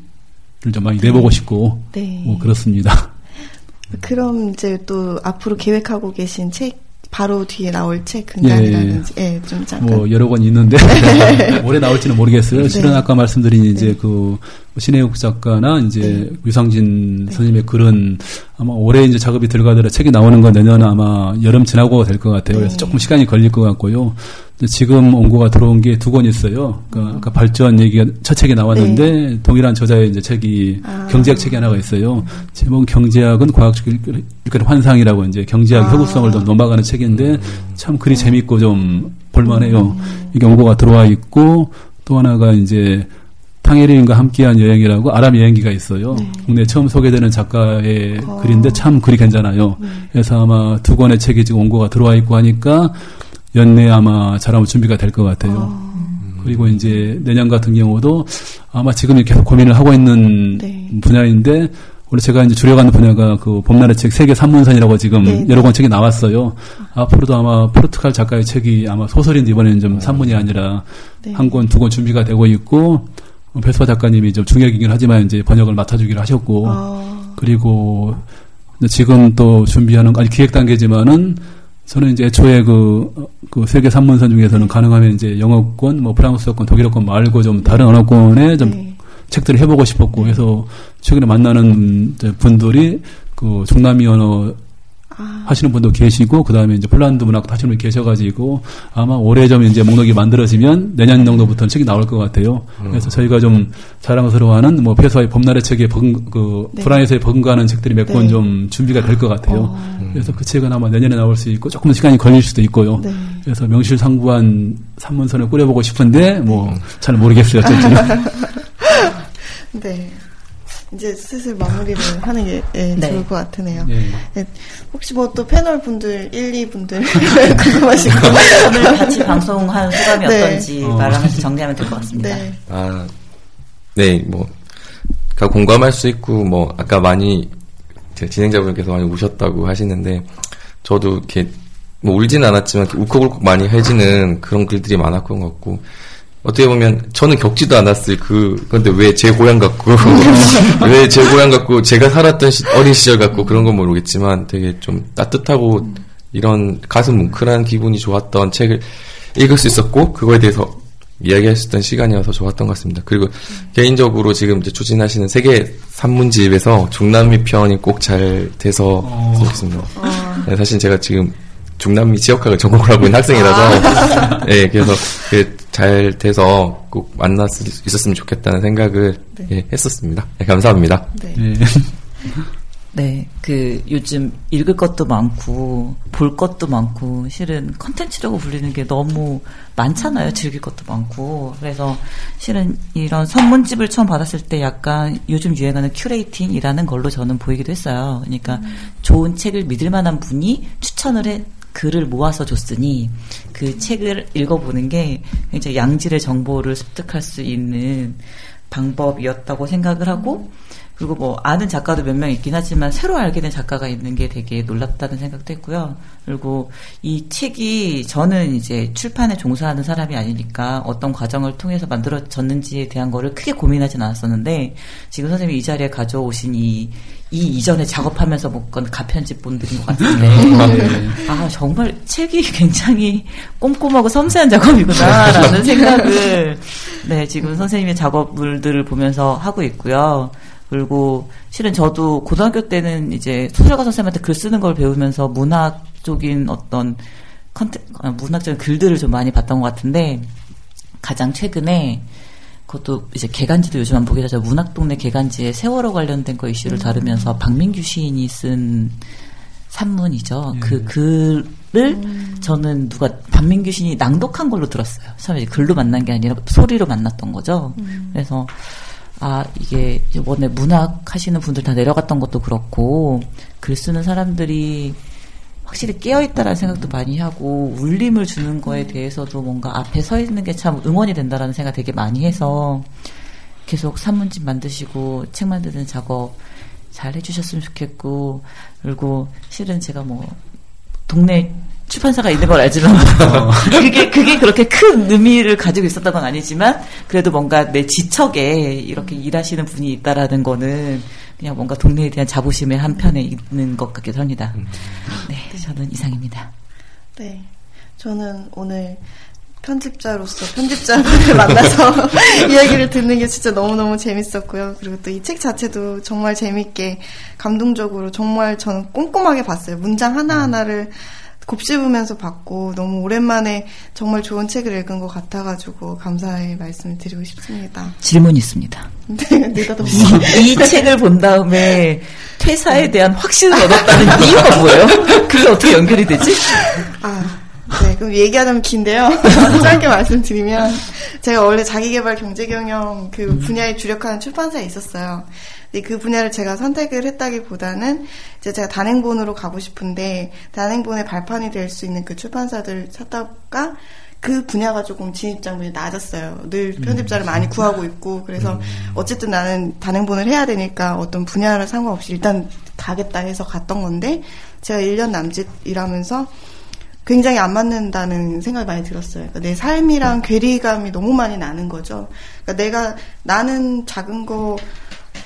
좀 많이 내보고 싶고 네. 뭐 그렇습니다. (laughs) 그럼 이제 또 앞으로 계획하고 계신 책 바로 뒤에 나올 책 근간이라든지 예, 좀 잠깐 뭐 여러 권 있는데 (laughs) 올해 나올지는 모르겠어요. 실은 네. 아까 말씀드린 이제 네. 그 신혜욱 작가나 이제 네. 유상진 선생님의 글은 아마 올해 이제 작업이 들어가더라 책이 나오는 건 내년 아마 여름 지나고 될 것 같아요. 그래서 네. 조금 시간이 걸릴 것 같고요. 지금 원고가 들어온 게 두 권 있어요. 그러니까 아까 발전 얘기가 첫 책이 나왔는데 동일한 저자의 이제 책이 네. 아. 경제학 책이 하나가 있어요. 제목 경제학은 과학적 환상이라고 이제 경제학 아. 혁우성을 좀 넘어가는 책인데 참 글이 재밌고 좀 볼만해요. 음. 이게 원고가 들어와 있고 또 하나가 이제 탕예린과 함께한 여행이라고 아랍 여행기가 있어요. 국내 처음 소개되는 작가의 네. 어. 글인데 참 글이 괜찮아요. 그래서 아마 두 권의 책이 지금 원고가 들어와 있고 하니까 연내 아마 잘하면 준비가 될 것 같아요. 그리고 이제 내년 같은 경우도 아마 지금 계속 고민을 하고 있는 네. 분야인데 원래 제가 이제 주력하는 분야가 그 봄날의 책 세계 산문선이라고 지금 네, 여러 권 책이 나왔어요. 앞으로도 아마 포르투갈 작가의 책이 아마 소설인데 이번에는 좀 산문이 아니라 네. 한 권, 두 권 준비가 되고 있고 어, 배수아 작가님이 좀 중역이긴 하지만 이제 번역을 맡아주기로 하셨고 아, 그리고 지금 또 준비하는 아직 기획 단계지만은 저는 이제 애초에 그, 어, 그 세계 산문선 중에서는 가능하면 이제 영어권, 뭐 프랑스어권, 독일어권 말고 좀 다른 언어권에 좀 네. 책들을 해보고 싶었고 해서 최근에 만나는 분들이 그 중남미 언어 아, 하시는 분도 계시고 그 다음에 이제 폴란드 문학도 하시는 분이 계셔가지고 아마 올해 좀 이제 목록이 만들어지면 내년 정도부터는 책이 나올 것 같아요. 그래서 저희가 좀 자랑스러워하는 뭐 페소아의 봄날의 책에 버금 그 네. 불안에서의 버금가는 책들이 몇권 네. 좀 준비가 될 것 같아요. 어. 그래서 그 책은 아마 내년에 나올 수 있고 조금 시간이 걸릴 수도 있고요. 네. 그래서 명실상부한 산문선을 꾸려보고 싶은데 뭐 잘 모르겠어요. 어쩔지는. (laughs) 네. 이제 슬슬 마무리를 (laughs) 하는 게 예, 네. 좋을 것 같으네요. 네. 예, 혹시 뭐 또 패널 분들 1, 2분들 궁금하신 거 오늘 같이 방송한 소감이 네. 어떤지 어. 말하면서 정리하면 될 것 같습니다. 네. 아, 네, 뭐, 가 공감할 수 있고, 뭐, 아까 많이, 제 진행자분께서 많이 우셨다고 하시는데, 저도 이렇게, 뭐, 울진 않았지만, 울컥울컥 많이 해지는 그런 글들이 많았던 것 같고, 어떻게 보면, 저는 겪지도 않았을 그, 근데 왜 제 고향 같고, (laughs) 왜 제 고향 같고, 제가 살았던 시- 어린 시절 같고, 그런 건 모르겠지만, 되게 좀 따뜻하고, 이런 가슴 뭉클한 기분이 좋았던 책을 읽을 수 있었고, 그거에 대해서 이야기할 수 있던 시간이어서 좋았던 것 같습니다. 그리고 개인적으로 지금 이제 추진하시는 세계 산문집에서 중남미 편이 꼭 잘 돼서 어. 좋겠습니다. 네, 사실 제가 지금 중남미 지역학을 전공을 하고 있는 학생이라서, 네, 그래서 그게 잘 돼서 꼭 만날 수 있었으면 좋겠다는 생각을 예, 했었습니다. 네, 감사합니다. 네. 네. 네, 그 요즘 읽을 것도 많고 볼 것도 많고 실은 컨텐츠라고 불리는 게 너무 많잖아요. 즐길 것도 많고 그래서 실은 이런 선문집을 처음 받았을 때 약간 요즘 유행하는 큐레이팅이라는 걸로 저는 보이기도 했어요. 그러니까 좋은 책을 믿을 만한 분이 추천을 해 글을 모아서 줬으니 그 책을 읽어보는 게 굉장히 양질의 정보를 습득할 수 있는 방법이었다고 생각을 하고 그리고 뭐 아는 작가도 몇 명 있긴 하지만 새로 알게 된 작가가 있는 게 되게 놀랍다는 생각도 했고요. 그리고 이 책이 저는 이제 출판에 종사하는 사람이 아니니까 어떤 과정을 통해서 만들어졌는지에 대한 거를 크게 고민하진 않았었는데 지금 선생님이 이 자리에 가져오신 이, 이 이전에 작업하면서 못건 가편집 본들인 것 같은데. (laughs) 아 정말 책이 굉장히 꼼꼼하고 섬세한 작업이구나라는 (laughs) 생각을 네 지금 선생님의 작업물들을 보면서 하고 있고요. 그리고 실은 저도 고등학교 때는 이제 소설가 선생님한테 글 쓰는 걸 배우면서 문학 쪽인 어떤 컨텐 아, 문학적인 글들을 좀 많이 봤던 것 같은데 가장 최근에 그것도 이제 개간지도 요즘 안 보게 되죠. 문학동네 개간지에 세월호 관련된 거 이슈를 다루면서 박민규 시인이 쓴 산문이죠. 그 글을 저는 누가 박민규 시인이 낭독한 걸로 들었어요. 처음에 이제 글로 만난 게 아니라 소리로 만났던 거죠. 그래서 아 이게 이번에 문학 하시는 분들 다 내려갔던 것도 그렇고 글 쓰는 사람들이 확실히 깨어있다라는 생각도 많이 하고 울림을 주는 거에 대해서도 뭔가 앞에 서 있는 게 참 응원이 된다라는 생각 되게 많이 해서 계속 산문집 만드시고 책 만드는 작업 잘 해주셨으면 좋겠고 그리고 실은 제가 뭐 동네 출판사가 있는 걸 알지만 (laughs) 그게 그게 그렇게 큰 의미를 가지고 있었던 건 아니지만 그래도 뭔가 내 지척에 이렇게 일하시는 분이 있다라는 거는 그냥 뭔가 동네에 대한 자부심의 한 편에 있는 것 같기도 합니다. 네, 저는 이상입니다. 네. 저는 오늘 편집자로서 편집자분을 (laughs) 만나서 (laughs) 이야기를 듣는 게 진짜 너무너무 재밌었고요. 그리고 또 이 책 자체도 정말 재밌게 감동적으로 정말 저는 꼼꼼하게 봤어요. 문장 하나하나를 곱씹으면서 봤고 너무 오랜만에 정말 좋은 책을 읽은 것 같아가지고 감사의 말씀을 드리고 싶습니다. 질문이 있습니다. (laughs) 네. 이, 이 책을 본 다음에 퇴사에 대한 확신을 얻었다는 이유가 뭐예요? 그게 어떻게 연결이 되지? 아, 네, 그럼 얘기하자면 긴데요. (laughs) 짧게 말씀드리면, 제가 원래 자기개발 경제경영 그 분야에 주력하는 출판사에 있었어요. 그 분야를 제가 선택을 했다기보다는, 이제 제가 단행본으로 가고 싶은데, 단행본의 발판이 될 수 있는 그 출판사들 찾다가, 그 분야가 조금 진입장벽이 낮았어요. 늘 편집자를 많이 구하고 있고, 그래서 어쨌든 나는 단행본을 해야 되니까 어떤 분야를 상관없이 일단 가겠다 해서 갔던 건데, 제가 1년 남짓 일하면서, 굉장히 안 맞는다는 생각이 많이 들었어요. 그러니까 내 삶이랑 괴리감이 너무 많이 나는 거죠. 그러니까 내가 나는 작은 거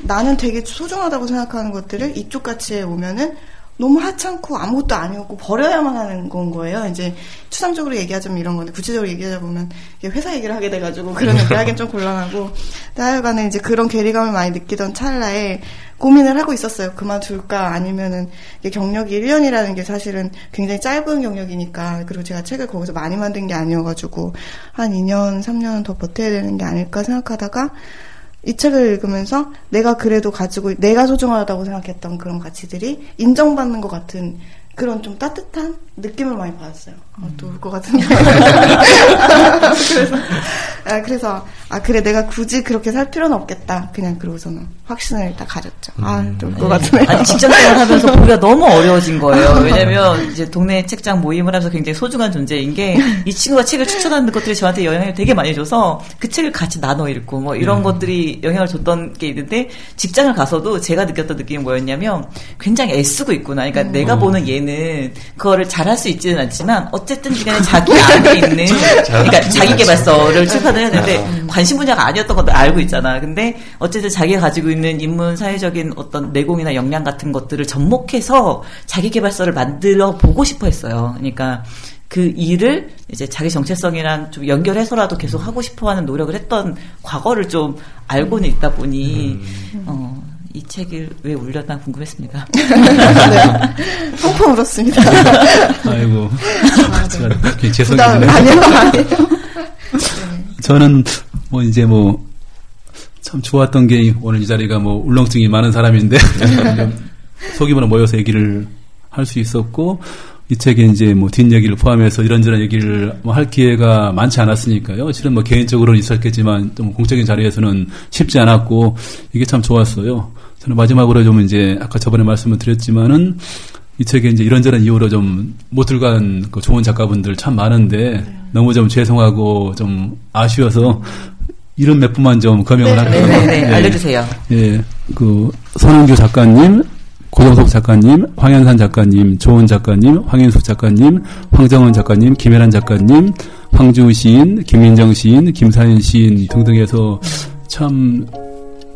나는 되게 소중하다고 생각하는 것들을 이쪽 가치에 오면은 너무 하찮고 아무것도 아니었고 버려야만 하는 건 거예요. 이제 추상적으로 얘기하자면 이런 건데 구체적으로 얘기하자 보면 회사 얘기를 하게 돼가지고 그런 얘기를 하긴 좀 곤란하고 하여간에 이제 그런 괴리감을 많이 느끼던 찰나에 고민을 하고 있었어요. 그만둘까 아니면은 경력이 1년이라는 게 사실은 굉장히 짧은 경력이니까 그리고 제가 책을 거기서 많이 만든 게 아니어가지고 한 2년 3년은 더 버텨야 되는 게 아닐까 생각하다가 이 책을 읽으면서 내가 그래도 가지고 내가 소중하다고 생각했던 그런 가치들이 인정받는 것 같은 그런 좀 따뜻한 느낌을 많이 받았어요. 아, 또울 것 같은데. (laughs) 그래서 아, 그래서 아 그래 내가 굳이 그렇게 살 필요는 없겠다. 그냥 그러고서는 확신을 일단 가졌죠. 아, 좀것 같으네요. 아니 직장 생활 하면서 (laughs) 보기가 너무 어려워진 거예요. 왜냐면 이제 동네 책장 모임을 하면서 굉장히 소중한 존재인 게 이 친구가 책을 추천하는 것들이 저한테 영향을 되게 많이 줘서 그 책을 같이 나눠 읽고 뭐 이런 음. 것들이 영향을 줬던 게 있는데 직장을 가서도 제가 느꼈던 느낌이 뭐였냐면 굉장히 애쓰고 있구나. 그러니까 음. 내가 보는 얘는 그거를 잘할 수 있지는 않지만 어쨌든 간에 자기 안에 있는 (laughs) 그러니까 자기 개발서를 출판을 해야 되는데 관심 분야가 아니었던 것도 알고 있잖아. 근데 어쨌든 자기가 가지고 있는 인문 사회적인 어떤 내공이나 역량 같은 것들을 접목해서 자기 개발서를 만들어 보고 싶어 했어요. 그러니까 그 일을 이제 자기 정체성이랑 좀 연결해서라도 계속 하고 싶어 하는 노력을 했던 과거를 좀 알고는 있다 보니, 어, 이 책을 왜 울렸나 궁금했습니다. (laughs) 네. 펑펑 울었습니다. 아이고. 제가 굉장히 부담 죄송해요. 아니요 아니에요. (laughs) 저는 뭐 이제 뭐 참 좋았던 게 오늘 이 자리가 뭐 울렁증이 많은 사람인데 (laughs) 좀 소규모로 모여서 얘기를 할 수 있었고 이 책에 이제 뭐 뒷얘기를 포함해서 이런저런 얘기를 뭐 할 기회가 많지 않았으니까요. 실은 뭐 개인적으로는 있었겠지만 좀 공적인 자리에서는 쉽지 않았고 이게 참 좋았어요. 저는 마지막으로 좀 이제 아까 저번에 말씀을 드렸지만은 이 책에 이제 이런저런 이유로 좀 못 들어간 그 좋은 작가분들 참 많은데 너무 좀 죄송하고 좀 아쉬워서 이름 몇 분만 좀 거명을 할게요. 네 네네. 예. 알려주세요. 예, 그 선은규 작가님, 고정석 작가님, 황현산 작가님, 조은 작가님, 황인숙 작가님, 황정은 작가님, 김혜란 작가님, 황주 시인, 김민정 시인, 김사인 시인 등등해서 참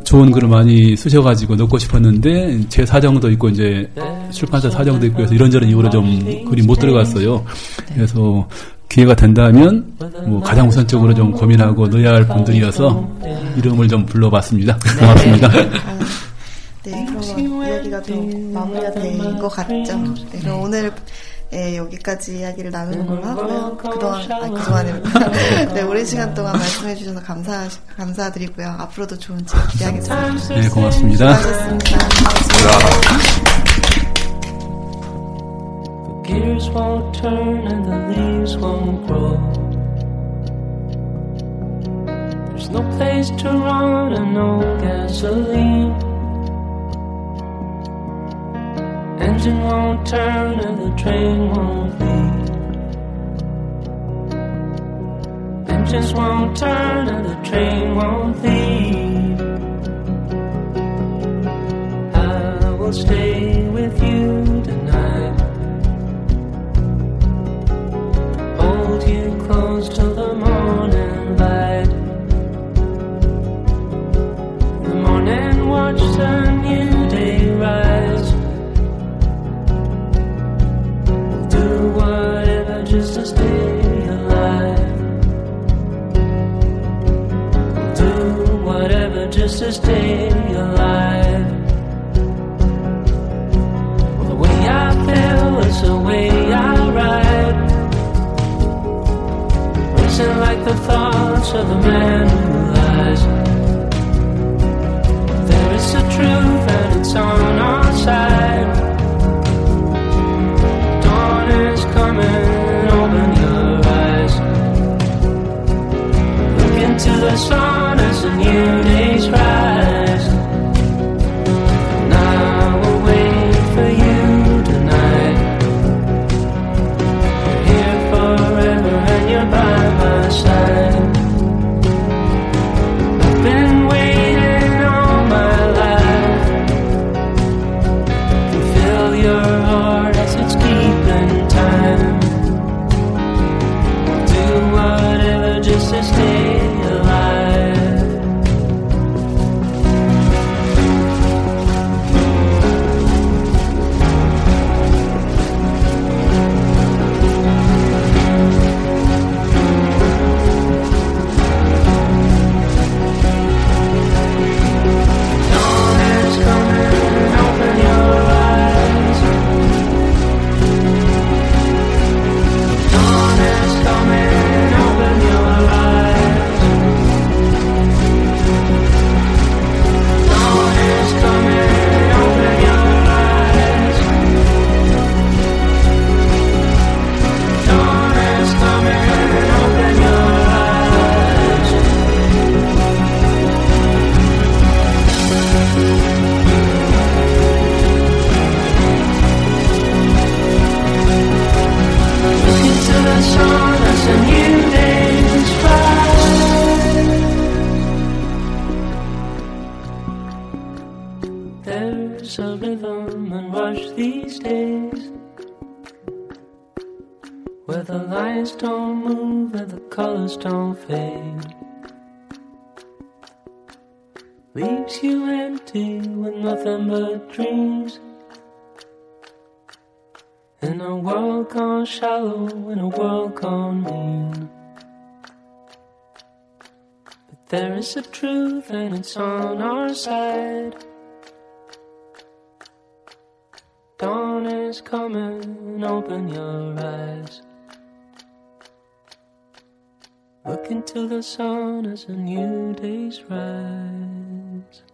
좋은 글을 많이 쓰셔가지고 넣고 싶었는데 제 사정도 있고 이제 출판사 사정도 있고 해서 이런저런 이유로 좀 글이 못 들어갔어요. 그래서 기회가 된다면 뭐 가장 우선적으로 좀 고민하고 넣어야 할 분들이어서 이름을 좀 불러봤습니다. 고맙습니다. 네, 그럼 이야기가 좀 마무리가 된 것 같죠. 네, 그럼 오늘 예, 여기까지 이야기를 나누는 걸로 하고요. 그동안, 아, 그동안에. (laughs) 네, 오랜 시간 동안 말씀해주셔서 감사, 감사드리고요. 앞으로도 좋은 책 기대하겠습니다. 네, 고맙습니다. 수고하셨습니다. The gears won't turn and the leaves won't grow. There's no place to run and no gasoline. Engine won't turn and the train won't leave. Engines won't turn and the train won't leave. I will stay with you tonight. Hold you close till the morning light. The morning, watch the just to stay alive. Do whatever just to stay alive. Well, the way I feel is the way I ride. Like the thoughts of a man who lies. There is truth and it's on our side. Shallow, in a world gone mean. But there is a truth and it's on our side. Dawn is coming, open your eyes. Look into the sun as a new day's rise.